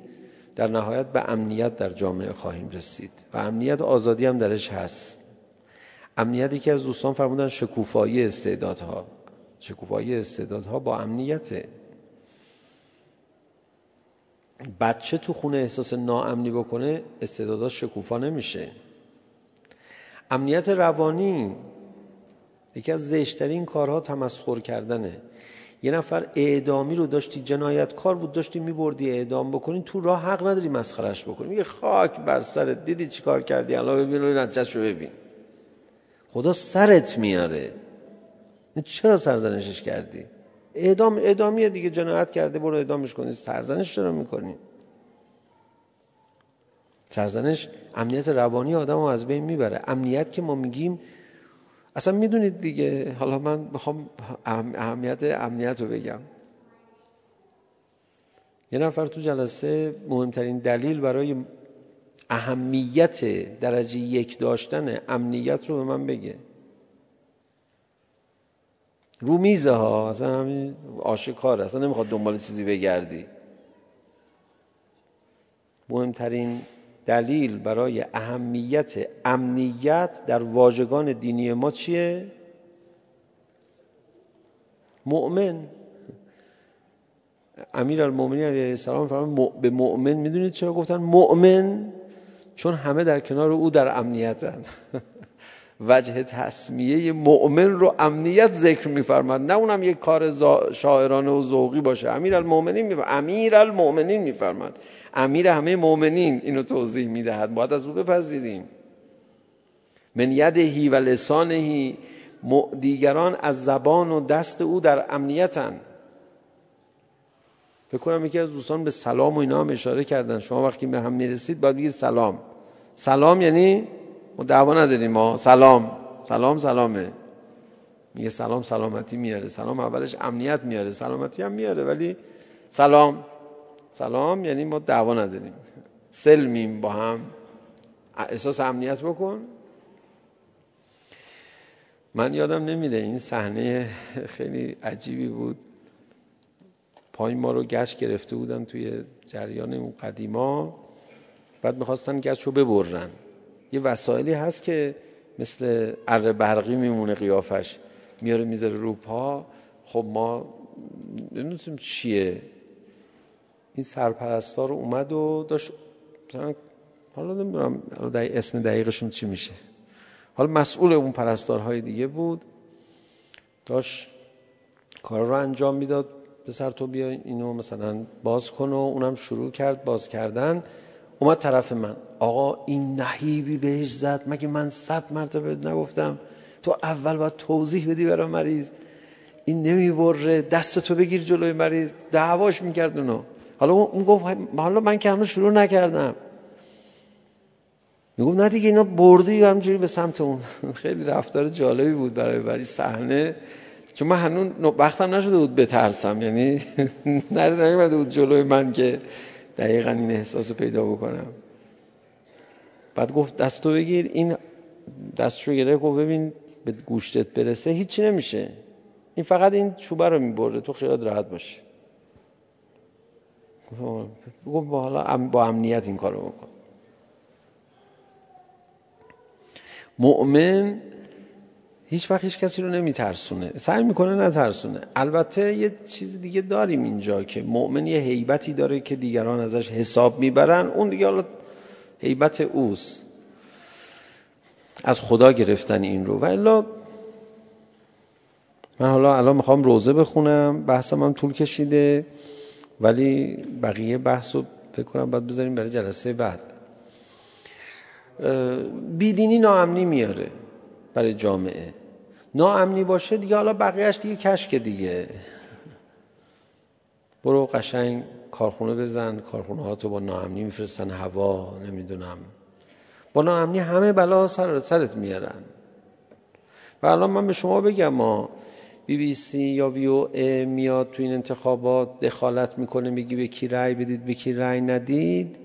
در نهایت به امنیت در جامعه خواهیم رسید و امنیت آزادی هم درش هست. امنیتی که از دوستان فرمودن شکوفایی استعدادها. شکوفایی استعدادها با امنیته بچه تو خونه احساس ناامنی بکنه استعداداش شکوفا نمیشه. امنیت روانی یکی از زشترین کارها تمسخر کردنه. یه نفر اعدامی رو داشتی جنایتکار بود داشتی میبردی اعدام بکنی تو راه حق نداری مسخرش بکنی. میگه خاک بر سرت دیدی چی کار کردی؟ الان ببین رو نتیجهش رو ببین. خدا سرت میاره. چرا سرزنشش کردی؟ اعدام اعدامیه دیگه جنایت کرده برو اعدامش کنی. سرزنش چرا می‌کنی؟ سرزنش امنیت روانی آدم رو از بین می‌بره. امنیت که ما میگیم اصلا می‌دونید دیگه. حالا من می‌خوام اهمیت امنیت رو بگم. یه نفر تو جلسه مهمترین دلیل برای اهمیت درجه یک داشتن امنیت رو به من بگه. رو میزه ها. اصلا همین آشکار اصلا نمی‌خواد دنبال چیزی بگردی. مهمترین دلیل برای اهمیت امنیت در واژگان دینی ما چیه؟ مؤمن. امیر المومنین علیه السلام فرمان به مؤمن می‌دونید چرا گفتن؟ مؤمن چون همه در کنار او در امنیتن. وجه تصمیه مؤمن رو امنیت ذکر میفرماد نه اونم یک کار شاعرانه و ذوقی باشه. امیر المؤمنین میفرماد امیر المؤمنین میفرماد امیر همه مؤمنین اینو توضیح می‌دهد. باید از او بپذیریم. من یدهی و لسانهی دیگران از زبان و دست او در امنیتن. فکر کنم یکی از دوستان به سلام و اینا هم اشاره کردن. شما وقتی به هم می‌رسید باید بگید سلام. سلام یعنی ما دعوا نداریم ما سلام. سلام سلامه. میگه سلام سلامتی میاره. سلام اولش امنیت میاره سلامتی هم میاره ولی سلام. سلام یعنی ما دعوا نداریم. سلمیم با هم. احساس امنیت بکن. من یادم نمیره این صحنه خیلی عجیبی بود. پای ما رو گشت گرفته بودن توی جریان اون قدیما. بعد می‌خواستن گشت رو ببرن. یه وسایلی هست که مثل اره برقی میمونه قیافش. میاره می‌ذاره رو پا. خب ما نمی‌دونیم چیه. این سرپرستار اومد و داشت مثلا حالا نمی‌دونم اسم دقیقشون چی میشه. حالا مسئول اون پرستارهای دیگه بود. داشت کار رو انجام می‌داد. سر تو بیا اینو مثلا باز کن و اونم شروع کرد باز کردن. اومد طرف من. آقا این نحیبی بهش زد. مگه من صد مرتبه نگفتم؟ تو اول باید توضیح بدی برای مریض. این نمی‌بره. دست تو بگیر جلوی مریض. دعواش می‌کرد اونو. حالا اون گفت حالا من که هنوز شروع نکردم. می‌گفت نه دیگه اینا بردی همجوری به سمت اون. خیلی رفتار جالبی بود برای برای صحنه. چون من هنوز وقتم نشده بود بترسم. یعنی نره نیومده بود جلوی من که دقیقا این احساس رو پیدا بکنم. بعد گفت دستو بگیر این دستشو گرفت گفت ببین به گوشتت برسه هیچی نمیشه. این فقط این چوبه رو می‌بره تو خیالت راحت باشه. گفت با حالا با امنیت این کارو بکن. مؤمن هیچ وقت هیچ کسی رو نمیترسونه. سعی می‌کنه نترسونه. البته یه چیز دیگه داریم اینجا که مؤمن یه حیبتی داره که دیگران ازش حساب می‌برن. اون دیگه حالا حیبت اوست. از خدا گرفتن این رو. و الا من حالا الان می‌خوام روزه بخونم. بحثم هم طول کشیده. ولی بقیه بحث رو فکر کنم باید بذاریم برای جلسه بعد. بیدینی ناامنی میاره برای جامعه. ناامنی باشه دیگه حالا بقیهش دیگه کشک دیگه. برو قشنگ کارخونه بزن کارخونه ها تو با ناامنی میفرستن هوا نمی‌دونم. با ناامنی همه بلا سر سرت میارن. و الان من به شما بگم ما بی بی سی یا وی او ای میاد تو این انتخابات دخالت می‌کنه میگی به کی رأی بدید به کی رأی ندید.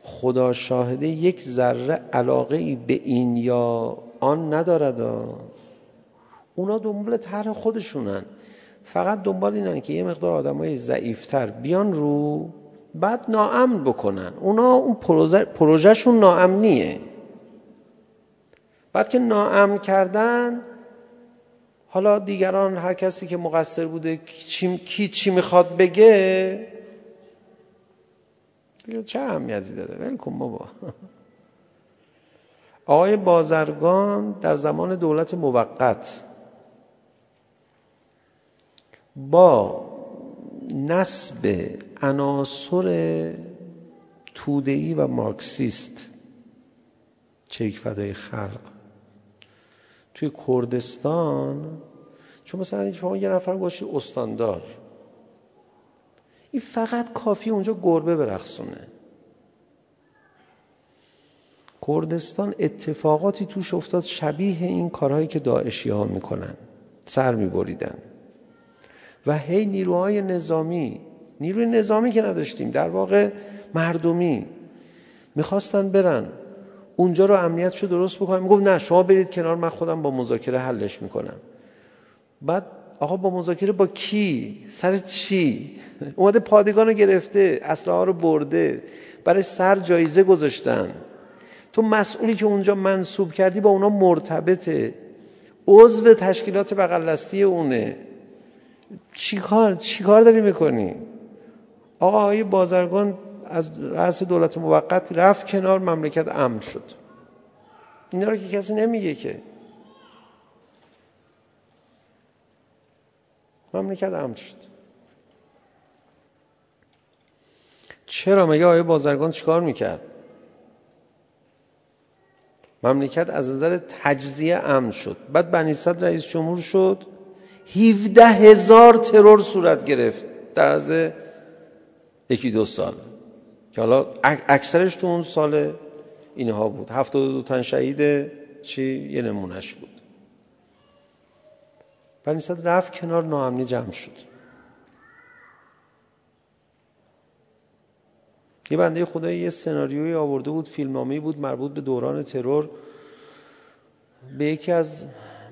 خدا شاهده یک ذره علاقه ای به این یا آن ندارد. اونا دنبال طرح خودشونن. فقط دنبال اینن که یه مقدار آدمای ضعیفتر بیان رو بعد ناامن بکنن. اونا اون پروژه پروژهشون ناامنیه. بعد که ناامن کردن حالا دیگران هر کسی که مقصر بوده کی, چی می‌خواد بگه چه اهمیتی داره؟ ول کن بابا. آقای بازرگان در زمان دولت موقت با نسب عناصر تودهی و مارکسیست چریک فدای خلق. توی کردستان چون مثلا شما یه نفر باشی استاندار این فقط کافی اونجا گربه برخصونه. کردستان اتفاقاتی توش افتاد شبیه این کارهایی که داعشی ها می‌کنن سر میبریدن. و هی نیروهای نظامی نیروی نظامی که نداشتیم در واقع مردمی می‌خواستن برن. اونجا رو امنیتشو درست بکنم می‌گفت نه شما برید کنار من خودم با مذاکره حلش می‌کنم. بعد آقا با مذاکره با کی؟ سر چی؟ اومده پادگان رو گرفته اسلحه رو برده برای سر جایزه گذاشتن. تو مسئولی که اونجا منصوب کردی با اونا مرتبطه. عضو تشکیلات بغل اونه. چی کار, چی کار داری می‌کنی؟ آقا آقای بازرگان از رأس دولت موقت رفت کنار مملکت امن شد. اینا رو که کسی نمیگه که. مملکت امن شد. چرا؟ مگه آقای بازرگان چیکار می‌کرد؟ مملکت از نظر تجزیه امن شد. بعد بنی صدر رئیس جمهور شد. 17 هزار ترور صورت گرفت در از یکی دو سال. که حالا اکثرش تو اون سال اینها بود. هفتاد دو تن شهید چی؟ یه نمونش بود. بنی رفت کنار ناامنی جمع شد. یه بنده خدایی یه سناریویی آورده بود فیلمنامه‌ای بود مربوط به دوران ترور. به یکی از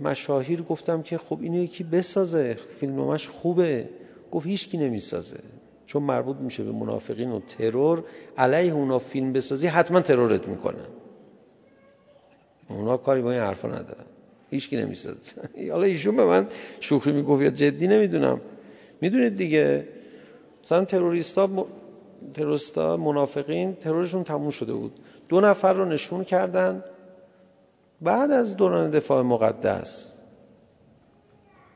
مشاهیر گفتم که خب اینو یکی بسازه فیلمنامه‌اش خوبه. گفت هیچکی نمی‌سازه چون مربوط میشه به منافقین و ترور. علیه اونا فیلم بسازی حتما ترورت می‌کنن اونا کاری با این حرفا ندارن. هیچکی نمی‌سازه. حالا ایشون به من شوخی می‌گفت یا جدی نمی‌دونم. می‌دونید دیگه مثلا تروریستا م... تروریستا منافقین ترورشون تموم شده بود. دو نفر رو نشون کردن. بعد از دوران دفاع مقدس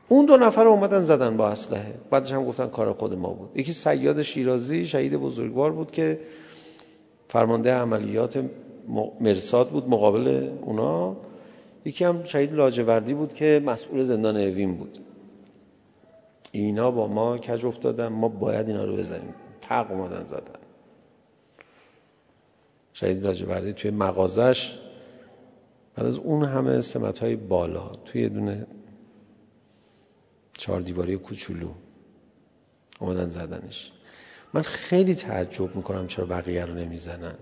اون دو نفر اومدن زدن با اسلحه. بعدش هم گفتن کار خود ما بود. یکی سیاد شیرازی شهید بزرگوار بود که فرمانده عملیات مرساد بود مقابل اونا. یکی هم شهید لاجوردی بود که مسئول زندان اوین بود. اینا با ما کج افتادن ما باید اینا رو بزنیم. تق اومدن زدن. شهید لاجوردی توی مغازش بعد از اون همه سمت های بالا توی دونه چهار دیواری کوچولو اومدن زدنش. من خیلی تعجب می‌کنم چرا بقیه رو نمی‌زنن.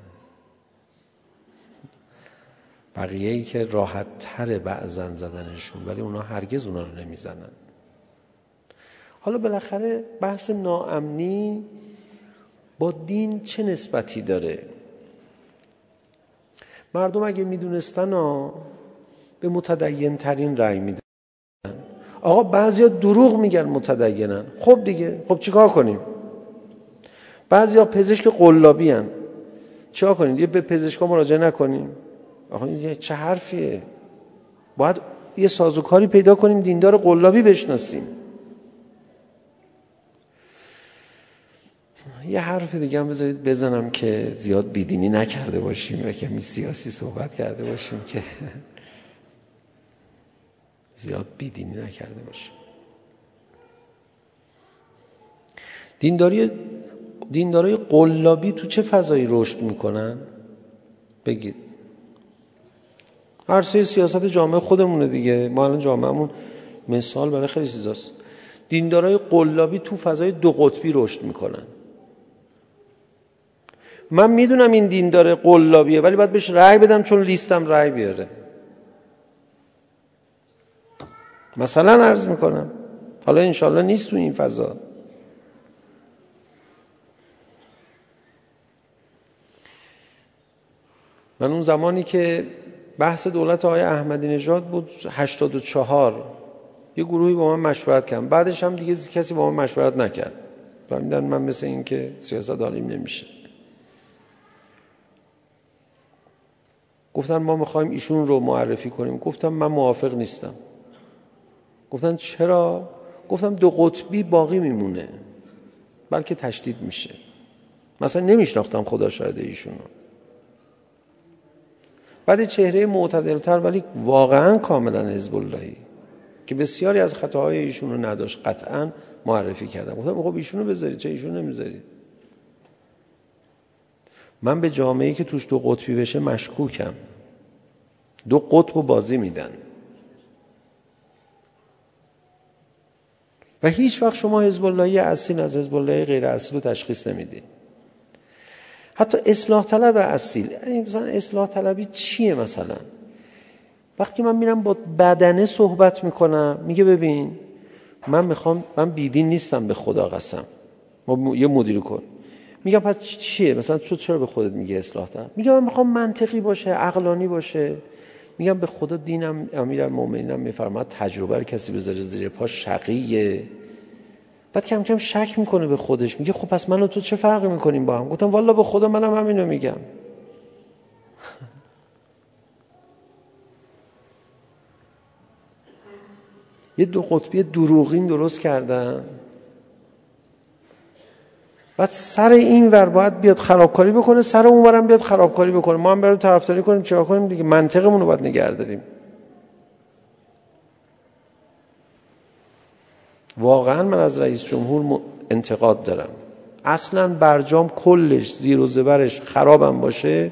بقیه ای که راحت تره بعضن زدنشون ولی اونا هرگز اونا رو نمی‌زنن. حالا بالاخره بحث ناامنی با دین چه نسبتی داره؟ مردم اگه می‌دونستن به متدین ترین رأی میدن. آقا بعضیا دروغ میگن متدینن. خب دیگه خب چیکار کنیم؟ بعضیا پزشک قلابی هن چیکار کنیم؟ یه به پزشکا مراجعه نکنیم. آقا یه چه حرفیه؟ باید یه سازوکاری پیدا کنیم دیندار قلابی بشناسیم. یه حرف دیگه هم بذارید بزنم که زیاد بیدینی نکرده باشیم و کمی سیاسی صحبت کرده باشیم که زیاد بیدینی نکرده باشیم. دینداری دیندارای قلابی تو چه فضایی رشد می‌کنن؟ بگید. عرصه سیاست جامعه خودمونه دیگه. ما الان جامعهمون مثال برای خیلی چیزاست. دیندارای قلابی تو فضای دو قطبی رشد می‌کنن. من می‌دونم این دیندار قلابیه ولی باید بهش رأی بدم چون لیستم رأی بیاره. مثلا عرض می‌کنم. حالا انشالله نیست تو این فضا. من اون زمانی که بحث دولت آقای احمدی نژاد بود 84 یه گروهی با من مشورت کردم بعدش هم دیگه کسی با من مشورت نکرد. فهمیدن من مثل این که سیاست عالیم نمیشه. گفتن ما می‌خوایم ایشون رو معرفی کنیم. گفتم من موافق نیستم. گفتن چرا؟ گفتم دو قطبی باقی میمونه. بلکه تشدید میشه. مثلا نمیشناختم خدا شاهده ایشونو بعد چهره معتدلتر ولی واقعا کاملا حزب اللهی که بسیاری از خطاهای ایشون رو نداشت. قطعا معرفی کردم. گفتم خب ایشونو بذارید چه ایشون نمی‌ذارید؟ من به جامعه که توش دو قطبی بشه مشکوکم. دو قطب بازی میدن. و هیچ وقت شما حزب اللهی اصیل از حزب الله غیر اصیل رو تشخیص نمی‌دید حتی اصلاح طلب اصیل مثلا اصلاح طلبی چیه مثلا؟ وقتی من میرم با بدنه صحبت می‌کنم میگه ببین من می‌خوام من بیدین نیستم به خدا قسم. یه مدیر کن. میگم پس چیه؟ مثلا تو چرا به خودت میگه اصلاح طلب؟ میگم من می‌خوام منطقی باشه عقلانی باشه. میگم به خدا دینم امیر مومنینم میفرماد تجربه رو کسی بذاره زیر پا شقیه. بعد کم کم شک می‌کنه به خودش. میگه خب پس من و تو چه فرقی می‌کنیم با هم؟ گفتم والا به خدا منم همینو میگم. یه دو قطبی دروغین درست کردن. بعد سر این ور باید بیاد خرابکاری بکنه سر اون ورم بیاد خرابکاری بکنه. ما هم برای طرفداری کنیم چیکار کنیم؟ دیگه منطقمون رو باید نگه داریم. واقعا من از رئیس جمهور انتقاد دارم. اصلا برجام کلش زیر و زبرش خرابم باشه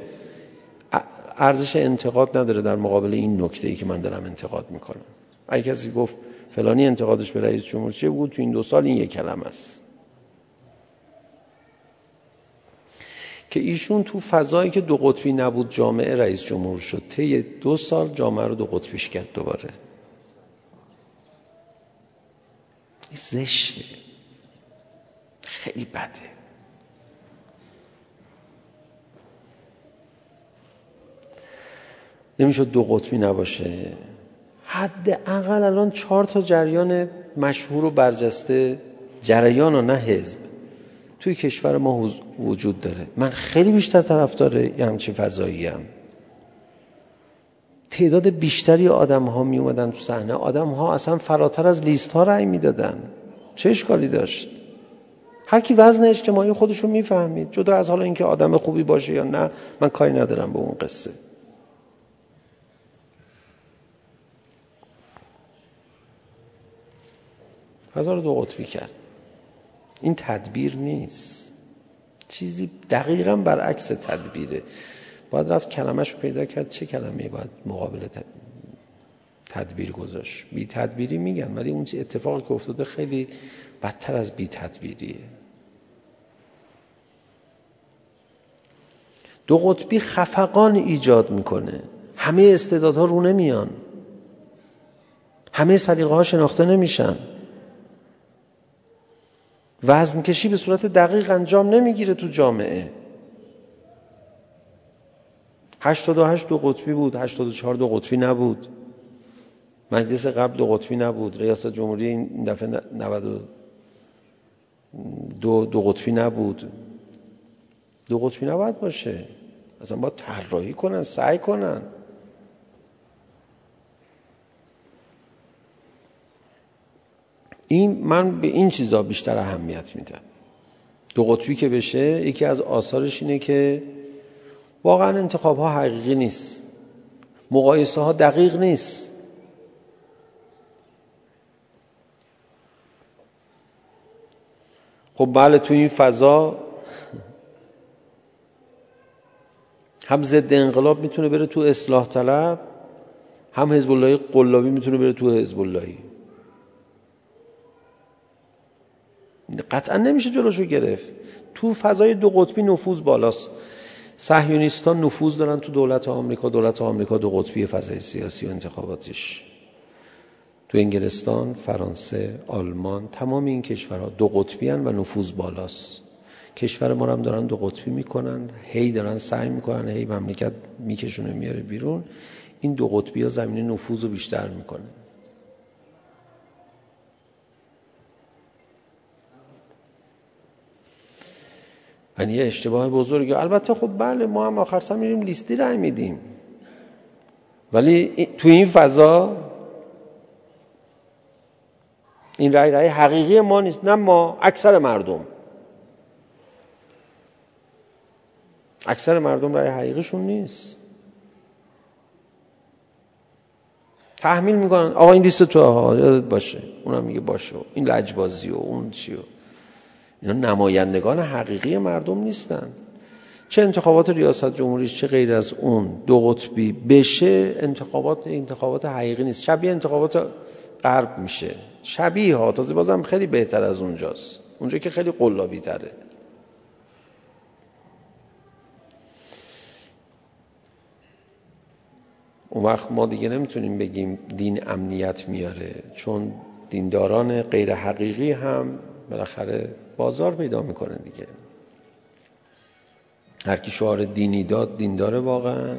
ارزش انتقاد نداره در مقابل این نکته ای که من دارم انتقاد می‌کنم. اگه کسی گفت فلانی انتقادش به رئیس جمهور چه بود تو این دو سال این یک کلمه است. که ایشون تو فضایی که دو قطبی نبود جامعه رئیس جمهور شد طی دو سال جامعه رو دو قطبیش کرد دوباره. زشته. خیلی بده. نمی‌شد دو قطبی نباشه. حد اقل الان چهار تا جریان مشهور و برجسته جریان و نه حزب. توی کشور ما وجود داره. من خیلی بیشتر طرفدار همچین فضایی هم. تعداد بیشتری آدم ها می اومدن تو صحنه. آدم ها اصلا فراتر از لیست ها رأی می‌دادن. چه اشکالی داشت؟ هر کی وزن اجتماعی خودش رو می‌فهمید. جدا از حالا اینکه آدم خوبی باشه یا نه من کاری ندارم به اون قصه. رو دو قطبی کرد. این تدبیر نیست. چیزی دقیقا برعکس تدبیره. باید رفت کلمش پیدا کرد. چه کلمه باید مقابل تدبیر گذاشت؟ بی تدبیری میگن ولی اون اتفاقی که افتاده خیلی بدتر از بی تدبیریه. دو قطبی خفقان ایجاد می‌کنه. همه استعدادها رو نمیان. همه سلیقه ها شناخته نمیشن. وزن کشی به صورت دقیق انجام نمی‌گیره تو جامعه. 88 دو قطبی بود 84 دو قطبی نبود. مجلس قبل دو قطبی نبود ریاست جمهوری این دفعه 92 دو قطبی نبود. دو قطبی نباید باشه. اصلا با طراحی کنن سعی کنن. این من به این چیزا بیشتر اهمیت میدم. دو قطبی که بشه یکی از آثارش اینه که واقعا انتخاب ها حقیقی نیست. مقایسه ها دقیق نیست. خب بله تو این فضا هم ضد انقلاب می‌تونه بره تو اصلاح طلب هم حزب الله قلابی می‌تونه بره تو حزب اللهی قطعا نمیشه جلوشو گرفت. تو فضای دو قطبی نفوذ بالاست. صهیونیستان نفوذ دارن تو دولت آمریکا دولت آمریکا دو قطبی فضای سیاسی و انتخاباتش تو انگلستان، فرانسه، آلمان تمام این کشورها دو قطبی و نفوذ بالاست. کشور ما هم دارن دو قطبی می‌کنن. هی دارن سعی می‌کنن هی مملکت میکشونه میاره بیرون. این دو قطبی ها زمینه نفوذ رو بیشتر می‌کنه. یعنی یه اشتباه بزرگی. البته خب بله ما هم آخر سر میریم لیستی رای میدیم. ولی تو این فضا این رای رای حقیقی ما نیست نه ما اکثر مردم. اکثر مردم رای حقیقیشون نیست. تحمیل می‌کنن. آقا این لیست تو آقا یادت باشه. اونم میگه باشه. این لجبازی و اون چی و اینا نمایندگان حقیقی مردم نیستن. چه انتخابات ریاست جمهوریش چه غیر از اون دو قطبی بشه انتخابات انتخابات حقیقی نیست. شبیه انتخابات غرب میشه. شبیه ها. تازه بازم خیلی بهتر از اونجاست. اونجا که خیلی قلابی تره اون وقت ما دیگه نمی‌تونیم بگیم دین امنیت میاره چون دینداران غیر حقیقی هم بالاخره بازار پیدا می‌کنه دیگه. هر کی شعار دینی داد دینداره واقعا.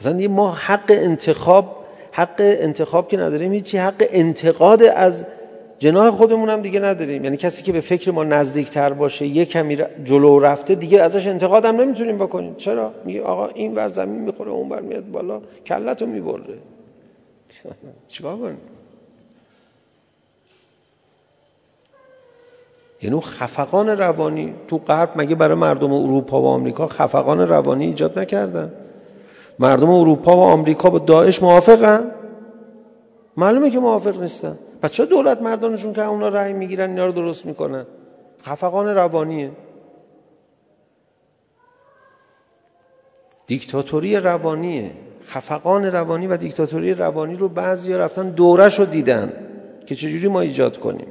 اصلا ما حق انتخاب حق انتخاب که نداریم هیچی حق انتقاد از جناه خودمون هم دیگه نداریم. یعنی کسی که به فکر ما نزدیکتر باشه یه کمی جلو رفته دیگه ازش انتقاد هم نمی‌تونیم بکنیم. چرا؟ میگه آقا این ور زمین می‌خوره اون بر میاد بالا کلتو می‌بره. چیکار کنیم؟ یعنی خفقان روانی تو غرب مگه برای مردم اروپا و آمریکا خفقان روانی ایجاد نکردن؟ مردم اروپا و آمریکا با داعش موافقن؟ معلومه که موافق نیستن. پس چه دولت مردانشون که اونا رأی می‌گیرن اینا رو درست می‌کنن؟ خفقان روانیه. دیکتاتوری روانیه. خفقان روانی و دیکتاتوری روانی رو بعضی رفتن دورش رو دیدن که چجوری ما ایجاد کنیم.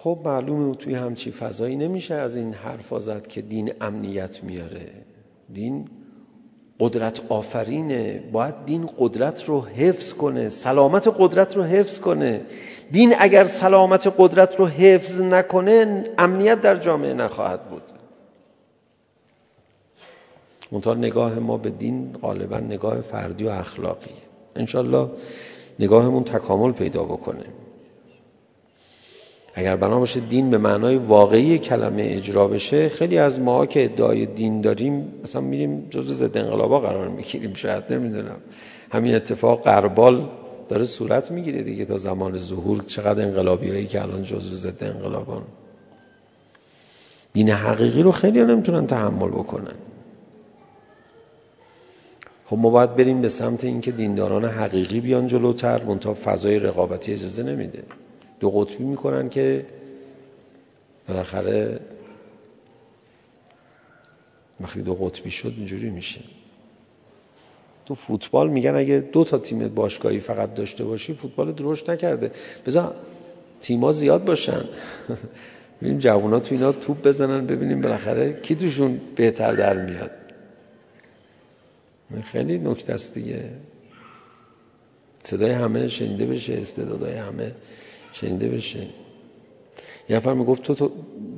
خب معلومه توی همچی فضایی نمیشه از این حرف زد که دین امنیت میاره. دین قدرت آفرینه. باید دین قدرت رو حفظ کنه سلامت قدرت رو حفظ کنه. دین اگر سلامت قدرت رو حفظ نکنه امنیت در جامعه نخواهد بود. منتها نگاه ما به دین غالبا نگاه فردی و اخلاقیه. انشالله نگاهمون تکامل پیدا بکنه. اگر بنا باشه دین به معنای واقعی کلمه اجرا بشه خیلی از ما که ادعای دین داریم مثلا میریم جزو ضد انقلابا قرار می‌گیریم شاید نمی‌دونم. همین اتفاق قربال داره صورت می‌گیره دیگه تا زمان ظهور چقدر انقلابی هایی که الان جزو ضد انقلابان. دین حقیقی رو خیلی نمی‌تونن تحمل بکنن. خب ما باید بریم به سمت اینکه دینداران حقیقی بیان جلوتر منتها فضای رقابتی اجازه نمیده. دو قطبی می‌کنن که بالاخره وقتی دو قطبی شد اینجوری میشه. تو فوتبال میگن اگه دو تا تیم باشگاهی فقط داشته باشی فوتبال درشت نکرده. بذار تیما زیاد باشن. ببینیم جوونا تو اینا توپ بزنن ببینیم بالاخره کی توشون بهتر در میاد. خیلی نکته است دیگه. صدای همه شنیده بشه استعدادهای همه. شنیده بشه. یه نفر می‌گفت تو, تو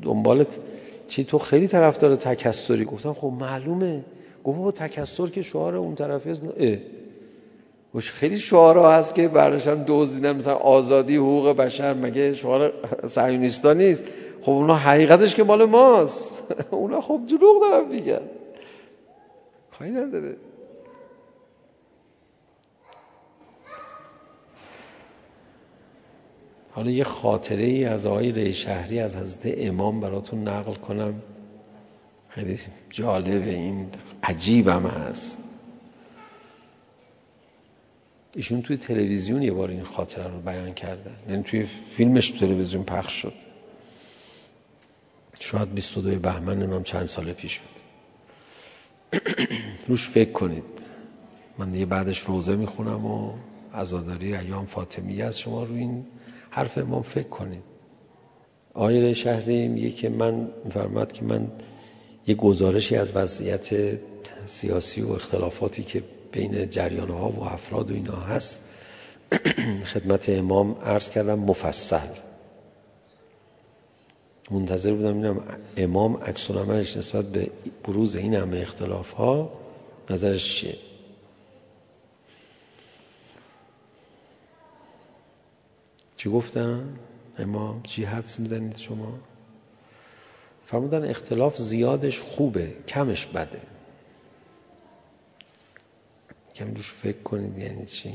دنبالت چی؟ تو خیلی طرفدار تکسری. گفتم خب معلومه. گفت با تکسر که شعار اون طرفی است. اه. خیلی شعارها هست که برداشتن دزدیدن. مثلا آزادی حقوق بشر. مگه شعار صهیونیستا نیست؟ خب اونا حقیقتش که مال ماست. اونا خب دروغ دارن میگن. کاری نداره. حالا یه خاطره ای از آقای ری شهری از حضرت امام براتون نقل کنم. خیلی جالبه این عجیبم هست. ایشون توی تلویزیون یه بار این خاطره رو بیان کردن. یعنی توی فیلمش تلویزیون پخش شد. شاید 22 بهمن نمیم چند سال پیش بود. روش فکر کنید. من دیگه بعدش روزه می‌خونم و عزاداری ایام فاطمیه از شما رو این حرف امام فکر کنید آیر شهری میگه که من فرمد که من یه گزارشی از وضعیت سیاسی و اختلافاتی که بین جریان ها و افراد و اینا هست خدمت امام عرض کردم مفصل. منتظر بودم اینم امام عکس نسبت به بروز این همه اختلاف ها نظرش چیه. چی گفتم امام چی حدس می‌زنید شما؟ فرمودن اختلاف زیادش خوبه کمش بده. کمی روش فکر کنید یعنی چی؟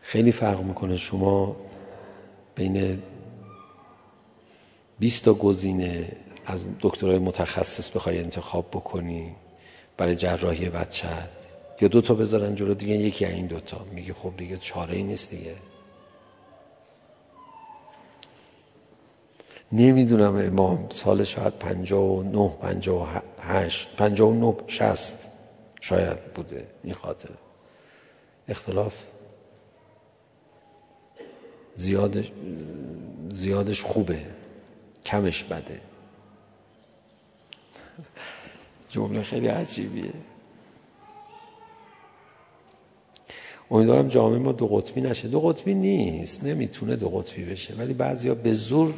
خیلی فرق می‌کنه شما بین 20 تا گزینه از دکترای متخصص بخوای انتخاب بکنی برای جراحی بچه یا دو تا بذارن جلو دیگه؟ یکی این دوتا میگه خب دیگه چاره ای نیست دیگه. نمی‌دونم امام سال شاید پنجا و نه پنجا و هشت پنجا و نه شست شاید بوده این خاطر. اختلاف زیادش, زیادش خوبه. کمش بده. جمله خیلی عجیبیه. امیدوارم جامعه ما دو قطبی نشه. دو قطبی نیست. نمی‌تونه دو قطبی بشه. ولی بعضیا به زور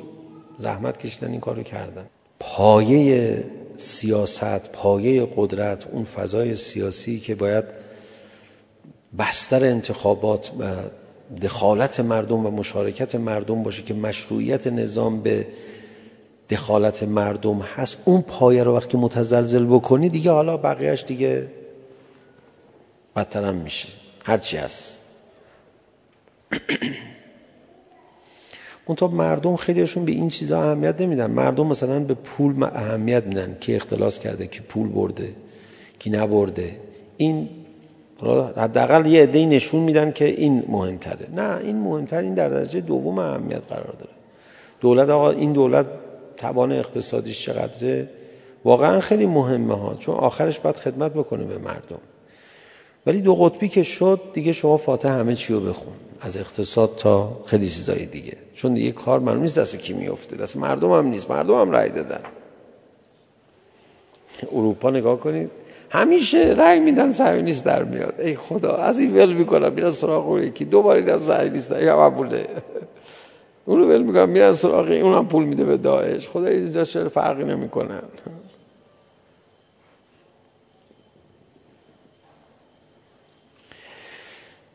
زحمت کشیدن این کارو کردن. پایه سیاست پایه قدرت اون فضای سیاسی که باید بستر انتخابات و دخالت مردم و مشارکت مردم باشه که مشروعیت نظام به دخالت مردم هست اون پایه رو وقتی متزلزل بکنی دیگه حالا بقیهش دیگه بدترم میشه. هرچی هست. منتها مردم خیلیشون به این چیزا اهمیت نمیدن. مردم مثلا به پول اهمیت میدن که اختلاس کرده که پول برده کی نبرده. این حداقل یه عده نشون میدن که این مهمتره. نه این مهمتر این در درجه دوم اهمیت قرار داره. دولت آقا این دولت توان اقتصادیش چقدره؟ واقعا خیلی مهمه ها چون آخرش باید خدمت بکنه به مردم. ولی دو قطبی که شد دیگه شما فاتح همه چی رو بخون. از اقتصاد تا خیلی چیزای دیگه. چون دیگه کار معلوم نیست دست کی میفته دست مردم هم نیست. مردم هم رای دادن. اروپا نگاه کنید. همیشه رنگ میدن صهیونیست در میاد. ای خدا از این ول می‌کنم. میرن سراغ اون یکی. دوباره اینم صهیونیست در یا اون رو ول می‌کنم میرن سراغ اون هم پول میده به داعش. خدا اینجا چرا فرقی نمی‌کنن؟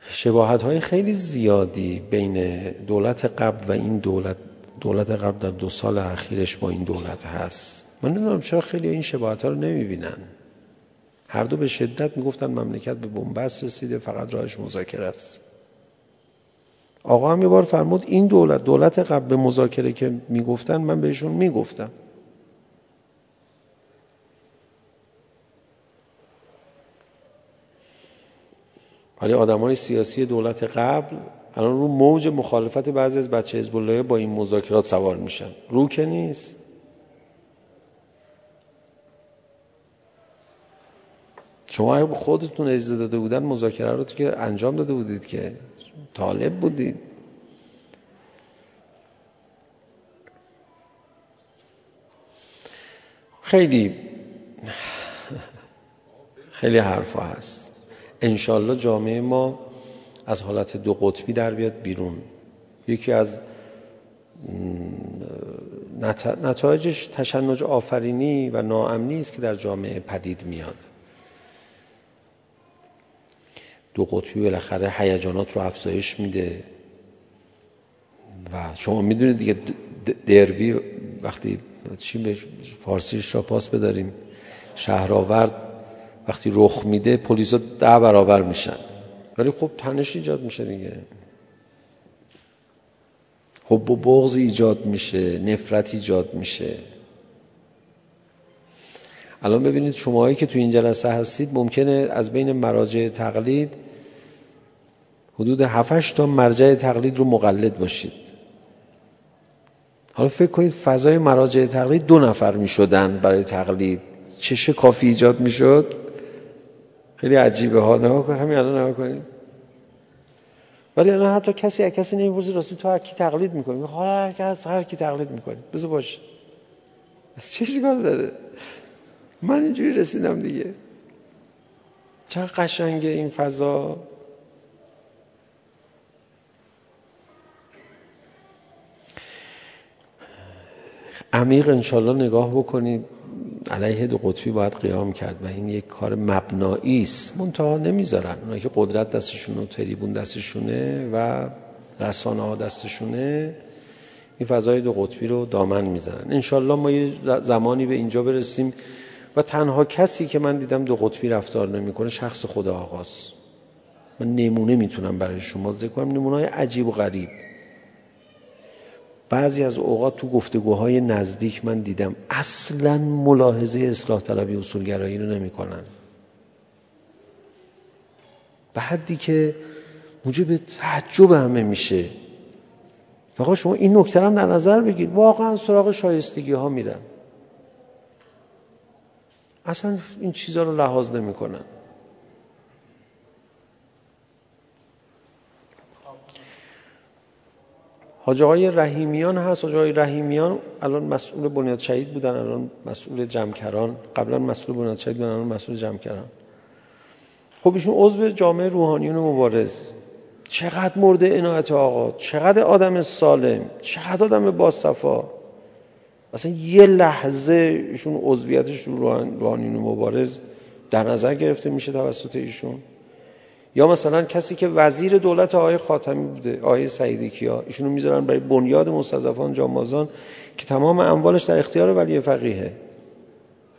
شباهت های خیلی زیادی بین دولت قبل و این دولت دولت قبل در دو سال اخیرش با این دولت هست. من نمی‌دونم چرا خیلی این شباهت ها رو نمی‌بینن. هر دو به شدت می‌گفتن مملکت به بنبست رسیده فقط راهش مذاکره است. آقا هم یه بار فرمود این دولت دولت قبل به مذاکره که می‌گفتن من بهشون می‌گفتم. ولی آدم های سیاسی دولت قبل الان رو موج مخالفت بعضی از بچه حزب با این مذاکرات سوار میشن. رو که نیست. شما خودتون اجازه داده بودن مذاکره رو که انجام داده بودید که طالب بودید. خیلی خیلی حرفا هست. انشالله جامعه ما از حالت دو قطبی در بیاد بیرون. یکی از نتایجش تشنج آفرینی و ناامنی است که در جامعه پدید میاد. دو قطبی بالاخره هیجانات رو افزایش میده. و شما می‌دونید دیگه دربی وقتی چی به فارسیش را پاس بداریم. شهرآورد وقتی رخ میده پلیسا ده برابر میشن. ولی خب تنش ایجاد میشه دیگه. خب با بغض ایجاد میشه نفرت ایجاد میشه. الان ببینید شماهایی که تو این جلسه هستید ممکنه از بین مراجع تقلید حدود 7 تا مرجع تقلید رو مقلد باشید. حالا فکر کنید فضای مراجع تقلید دو نفر می شدن برای تقلید. چه کافی ایجاد می شد خیلی عجیبه. ها نه کنید همین الان نه کنید. ولی الان حتی کسی از کسی نمی‌پرسه راستی تو هر کی تقلید می‌کنی؟ حالا هر کس هر کی تقلید می‌کنی بذار باشه. چه اشکال داره؟ من اینجوری رسیدم دیگه. چه قشنگه این فضا. عمیق انشالله نگاه بکنید. علیه دو قطبی باید قیام کرد و این یک کار مبنایی است. منتها نمی‌ذارن. اونایی که قدرت دستشون و تریبون دستشونه و رسانه ها دستشونه این فضای دو قطبی رو دامن می‌زنن. انشالله ما یه زمانی به اینجا برسیم. و تنها کسی که من دیدم دو قطبی رفتار نمی‌کنه شخص خدا آقاست. من نمونه می‌تونم برای شما ذکر کنم. نمونه های عجیب و غریب. بعضی از اوقات تو گفتگوهای نزدیک من دیدم اصلا ملاحظه اصلاح طلبی اصولگرایی رو نمی‌کنن. به حدی که موجب تعجب همه میشه. آقا شما این نکته هم در نظر بگیر واقعا سراغ شایستگی ها میرن اصلا این چیزها رو لحاظ نمی‌کنن. حاج آقای رحیمیان هست. حاج آقای رحیمیان الان مسئول بنیاد شهید بودن الان مسئول جمکران. قبلا مسئول بنیاد شهید بودن الان مسئول جمکران. خب ایشون عضو جامعه روحانیون مبارز. چقدر مورد عنایت آقا؟ چقدر آدم سالم؟ چقدر آدم باصفا؟ اصلا یه لحظه ایشون عضویتش رو روحانیون مبارز در نظر گرفته میشه توسط ایشون. یا مثلا کسی که وزیر دولت آقای خاتمی بوده آقای سعیدی کیا ایشونو می‌ذارن برای بنیاد مستضعفان جامازان که تمام اموالش در اختیار ولی فقیهه.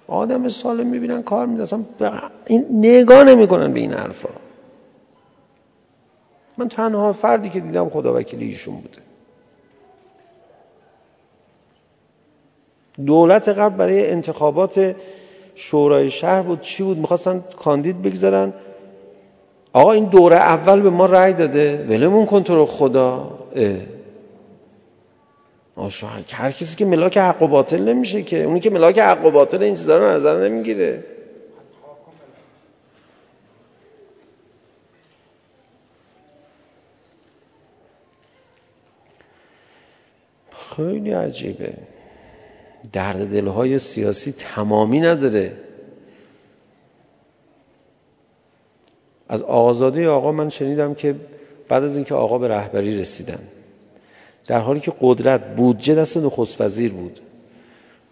آدم سالم می‌بینن کار میدن اصلا این نگاه نمی‌کنن به این حرفا. من تنها فردی که دیدم خدا وکیلی ایشون بوده. دولت قبل برای انتخابات شورای شهر بود. چی بود؟ می‌خواستن کاندید بگذارن. آقا این دوره اول به ما رأی داده. ولمون کن تو رو خدا. هر کسی که ملاک حق و باطل نمیشه که. اونی که ملاک حق و باطل این چیزا رو نظر نمی‌گیره. خیلی عجیبه. درد دلهای سیاسی تمامی نداره. از آقازاده آقا من شنیدم که بعد از اینکه آقا به رهبری رسیدن در حالی که قدرت بودجه دست نخست وزیر بود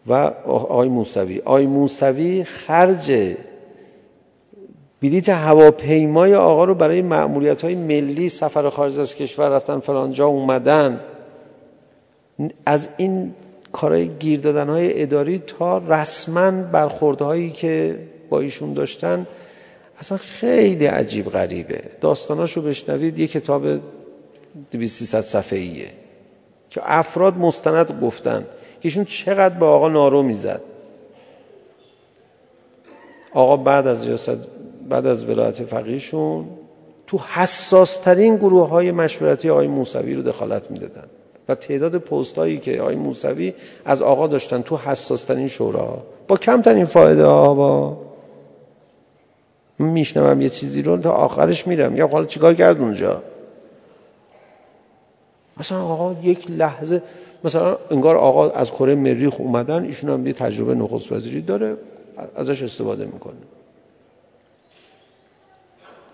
و آقای موسوی آقای موسوی خرج بلیت هواپیمای آقا رو برای معمولیت های ملی سفر خارج از کشور رفتن فلانجا اومدن. از این کارهای گیر دادن های اداری تا رسما برخوردهایی که با ایشون داشتن اصلا خیلی عجیب غریبه. داستاناشو بشنوید یه کتاب 200 صفحه ایه که افراد مستند گفتن که ایشون چقدر به آقا نارو می‌زد. آقا بعد از ریاست بعد از ولایت فقیهشون تو حساس ترین گروه های مشورتی آقای موسوی رو دخالت می‌دادن. و تعداد پستایی که آقای موسوی از آقا داشتن تو حساس ترین شورا. با کمترین فایده ها با میشنوم یه چیزی رو تا آخرش میرم. یا حالا چیکار کرد اونجا؟ مثلا آقا یک لحظه مثلا انگار آقا از کره مریخ اومدن ایشون هم یه تجربه نخست وزیری داره ازش استفاده می‌کنه.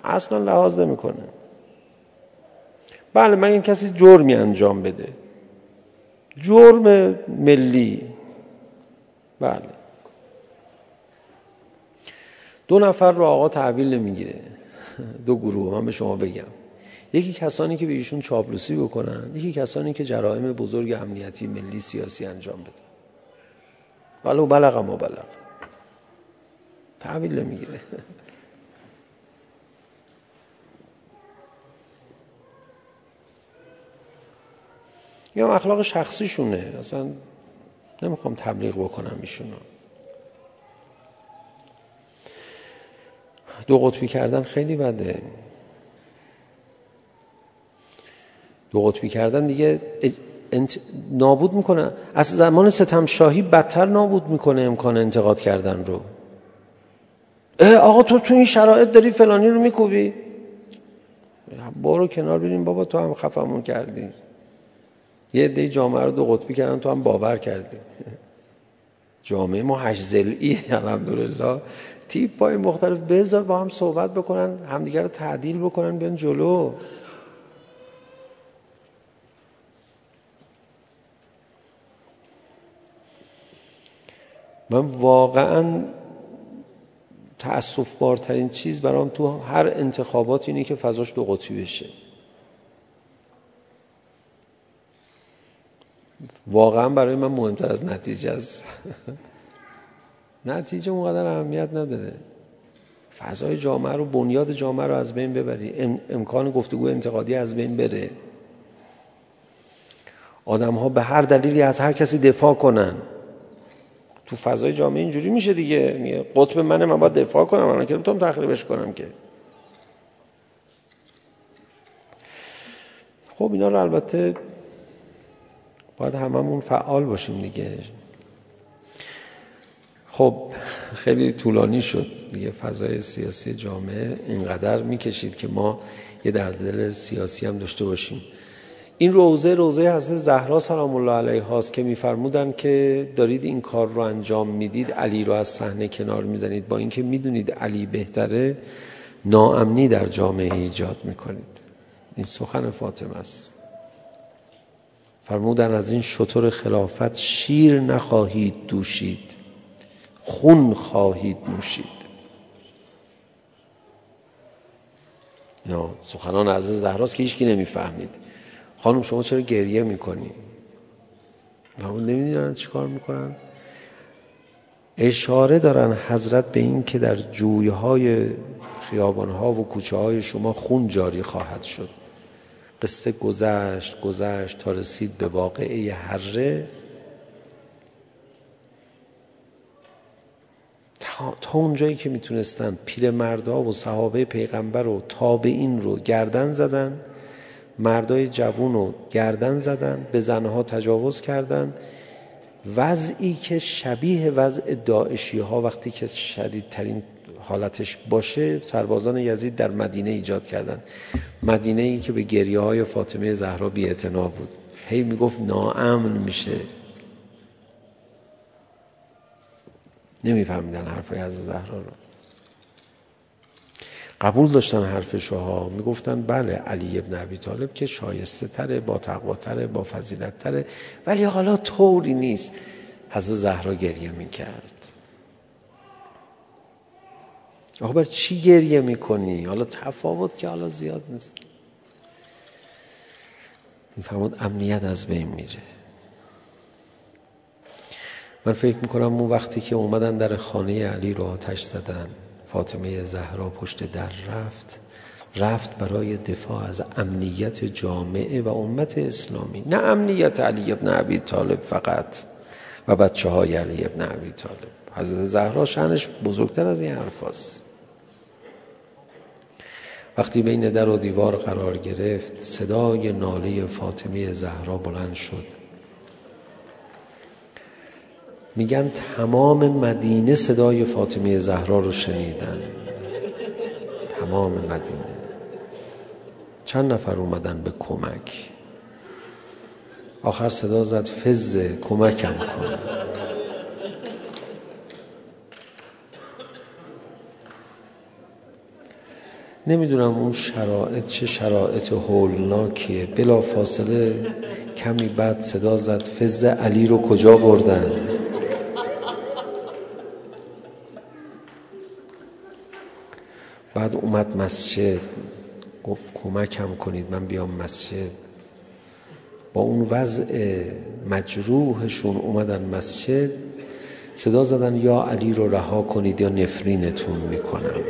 اصلا لحاظ نمی‌کنه. بله من کسی جرمی انجام بده. جرم ملی. بله. دو نفر رو آقا تحویل نمی‌گیره. دو گروه من به شما بگم. یکی کسانی که به ایشون چاپلوسی بکنن یکی کسانی که جرائم بزرگ امنیتی ملی سیاسی انجام بدن ولو بلغ ما بلغ تحویل نمی‌گیره. یا اخلاق شخصیشونه. اصلا نمی‌خوام تبلیغ بکنم ایشونو. دو قطبی کردن خیلی بده. دو قطبی کردن دیگه انت... نابود می‌کنه. از زمان ستم شاهی بدتر نابود می‌کنه امکان انتقاد کردن رو. اه آقا تو تو این شرایط داری فلانی رو میکوبی؟ برو کنار بریم بابا تو هم خفمون کردی. یه عده جامعه رو دو قطبی کردن تو هم باور کردی. جامعه ما هشت زلعی الحمدلله. تیپ های مختلف بذار با هم صحبت بکنن همدیگر رو تعدیل بکنن بیان جلو. من واقعا تأصف بارترین چیز برام تو هر انتخابات اینه که فضاش دو قطبی بشه. واقعا برای من مهمتر از نتیجه است. نتیجه اونقدر اهمیت نداره. فضای جامعه رو بنیاد جامعه رو از بین ببری. امکان گفتگو انتقادی از بین بره. آدم ها به هر دلیلی از هر کسی دفاع کنن. تو فضای جامعه اینجوری میشه دیگه. قطب منه من باید دفاع کنم. من که نمی‌تونم تخریبش کنم که. خب اینا رو البته باید هممون فعال باشیم دیگه. خب خیلی طولانی شد دیگه فضای سیاسی جامعه اینقدر می‌کشید که ما یه دردل سیاسی هم داشته باشیم. این روزه روزه حضرت زهرا سلام الله علیها هاست که میفرمودن که دارید این کار رو انجام می‌دید علی رو از صحنه کنار می‌زنید. با اینکه می‌دونید علی بهتره ناامنی در جامعه ایجاد می‌کنید. این سخن فاطمه است. فرمودن از این شطور خلافت شیر نخواهید دوشید خون خواهید نوشید. نه سخنان از زهراست که هیچکی نمی‌فهمید. خانم شما چرا گریه می‌کنی؟ فرمود نمی‌دونن چی کار می‌کنن. اشاره دارن حضرت به این که در جویهای خیابانها و کوچه های شما خون جاری خواهد شد. قصه گذشت گذشت تا رسید به واقعه هره تا, تا اونجایی که می‌تونستن پیر مردا و صحابه پیغمبر و تابعین رو گردن زدن مردای جوون رو گردن زدن به زنها تجاوز کردن. وضعی که شبیه وضع داعشی ها وقتی که شدیدترین حالتش باشه سربازان یزید در مدینه ایجاد کردن. مدینه ای که به گریه های فاطمه زهرا بی بود. هی می‌گفت ناامن میشه. نمیفهمیدن حرفای از زهرا رو. قبول داشتن حرفشو ها می‌گفتن بله علی ابن ابی طالب که شایسته تره با تقوا تره با فضیلت تره ولی حالا طوری نیست. حضرت زهرا گریه می‌کرد. آقا بر چی گریه می‌کنی؟ حالا تفاوت که حالا زیاد نیست. میفرمود امنیت از بین میره. من فکر می‌کنم اون وقتی که اومدن در خانه علی رو آتش زدن فاطمه زهرا پشت در رفت رفت برای دفاع از امنیت جامعه و امت اسلامی. نه امنیت علی ابن عبی طالب فقط و بچه های علی ابن عبی طالب. حضرت زهرا شنش بزرگتر از این حرف هست. وقتی بین در و دیوار قرار گرفت صدای ناله فاطمه زهرا بلند شد. میگن تمام مدینه صدای فاطمه زهرا رو شنیدن. تمام مدینه. چند نفر اومدن به کمک؟ آخر صدا زد فز کمکم کن. نمی‌دونم اون شرایط چه شرایط هولناکیه. بلا فاصله کمی بعد صدا زد. فز علی رو کجا بردن؟ بعد اومد مسجد. گفت کمکم کنید من بیام مسجد. با اون وضع مجروحشون اومدن مسجد. صدا زدن یا علی رو رها کنید یا نفرینتون می‌کنم.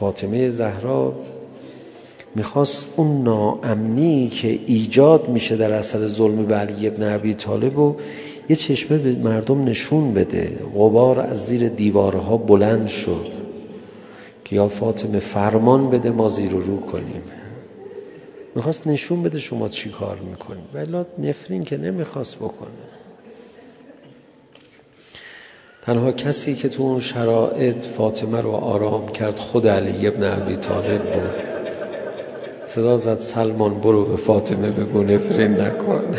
فاطمه زهرا می‌خواست اون ناامنی که ایجاد میشه در اثر ظلم علی ابن عبی طالب و یه چشمه به مردم نشون بده. غبار از زیر دیوارها بلند شد که یا فاطمه فرمان بده ما زیر رو کنیم. می‌خواست نشون بده شما چی کار می‌کنید. ولی نفرین که نمی‌خواست بکنه. تنها کسی که تو اون شرایط فاطمه رو آرام کرد خود علی ابن عبی طالب بود. صدا زد سلمان برو به فاطمه بگو نفرین نکن.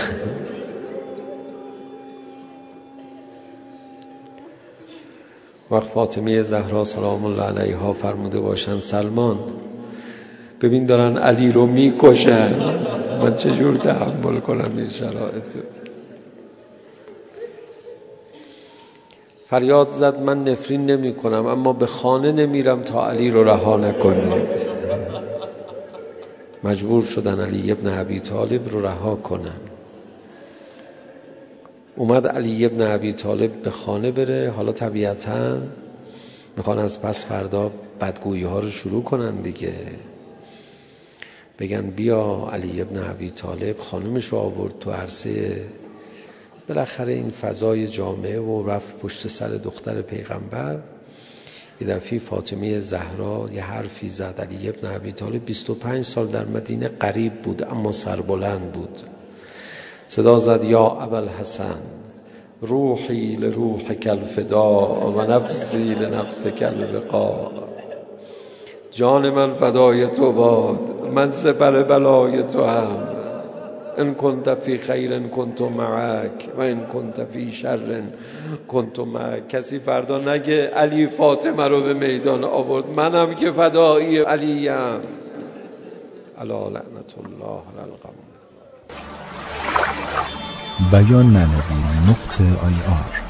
وقت فاطمه زهرا سلام الله علیها فرموده باشن سلمان ببین دارن علی رو می‌کشن. من چجور تحمل کنم این شرایط فریاد زد من نفرین نمی کنم اما به خانه نمیرم تا علی رو رها نکنید مجبور شدن علی ابن عبی طالب رو رها کنن. اومد علی ابن عبی طالب به خانه بره حالا طبیعتا می‌خوان از پس فردا بدگویی ها رو شروع کنن دیگه. بگن بیا علی ابن عبی طالب خانمش رو آورد تو عرصه بالاخره این فضای جامعه و رفت پشت سر دختر پیغمبر. یه دفعه فاطمه زهرا یه حرفی زد علی ابن عبی طالب. 25 سال در مدینه قریب بود اما سربلند بود. صدا زد یا ابل حسن روحی لروح کلفدا و نفسی لنفس کلبقا جان من فدای تو باد من سپر بلای تو هم. ان کنت فی خیر کنت معک و ان کنت فی شر کنت معک کسی فردا نگه علی فاطمه رو به میدان آورد. منم که فدایی علیم. علا لعنت الله القم بیان معنوی نقطه آی آر.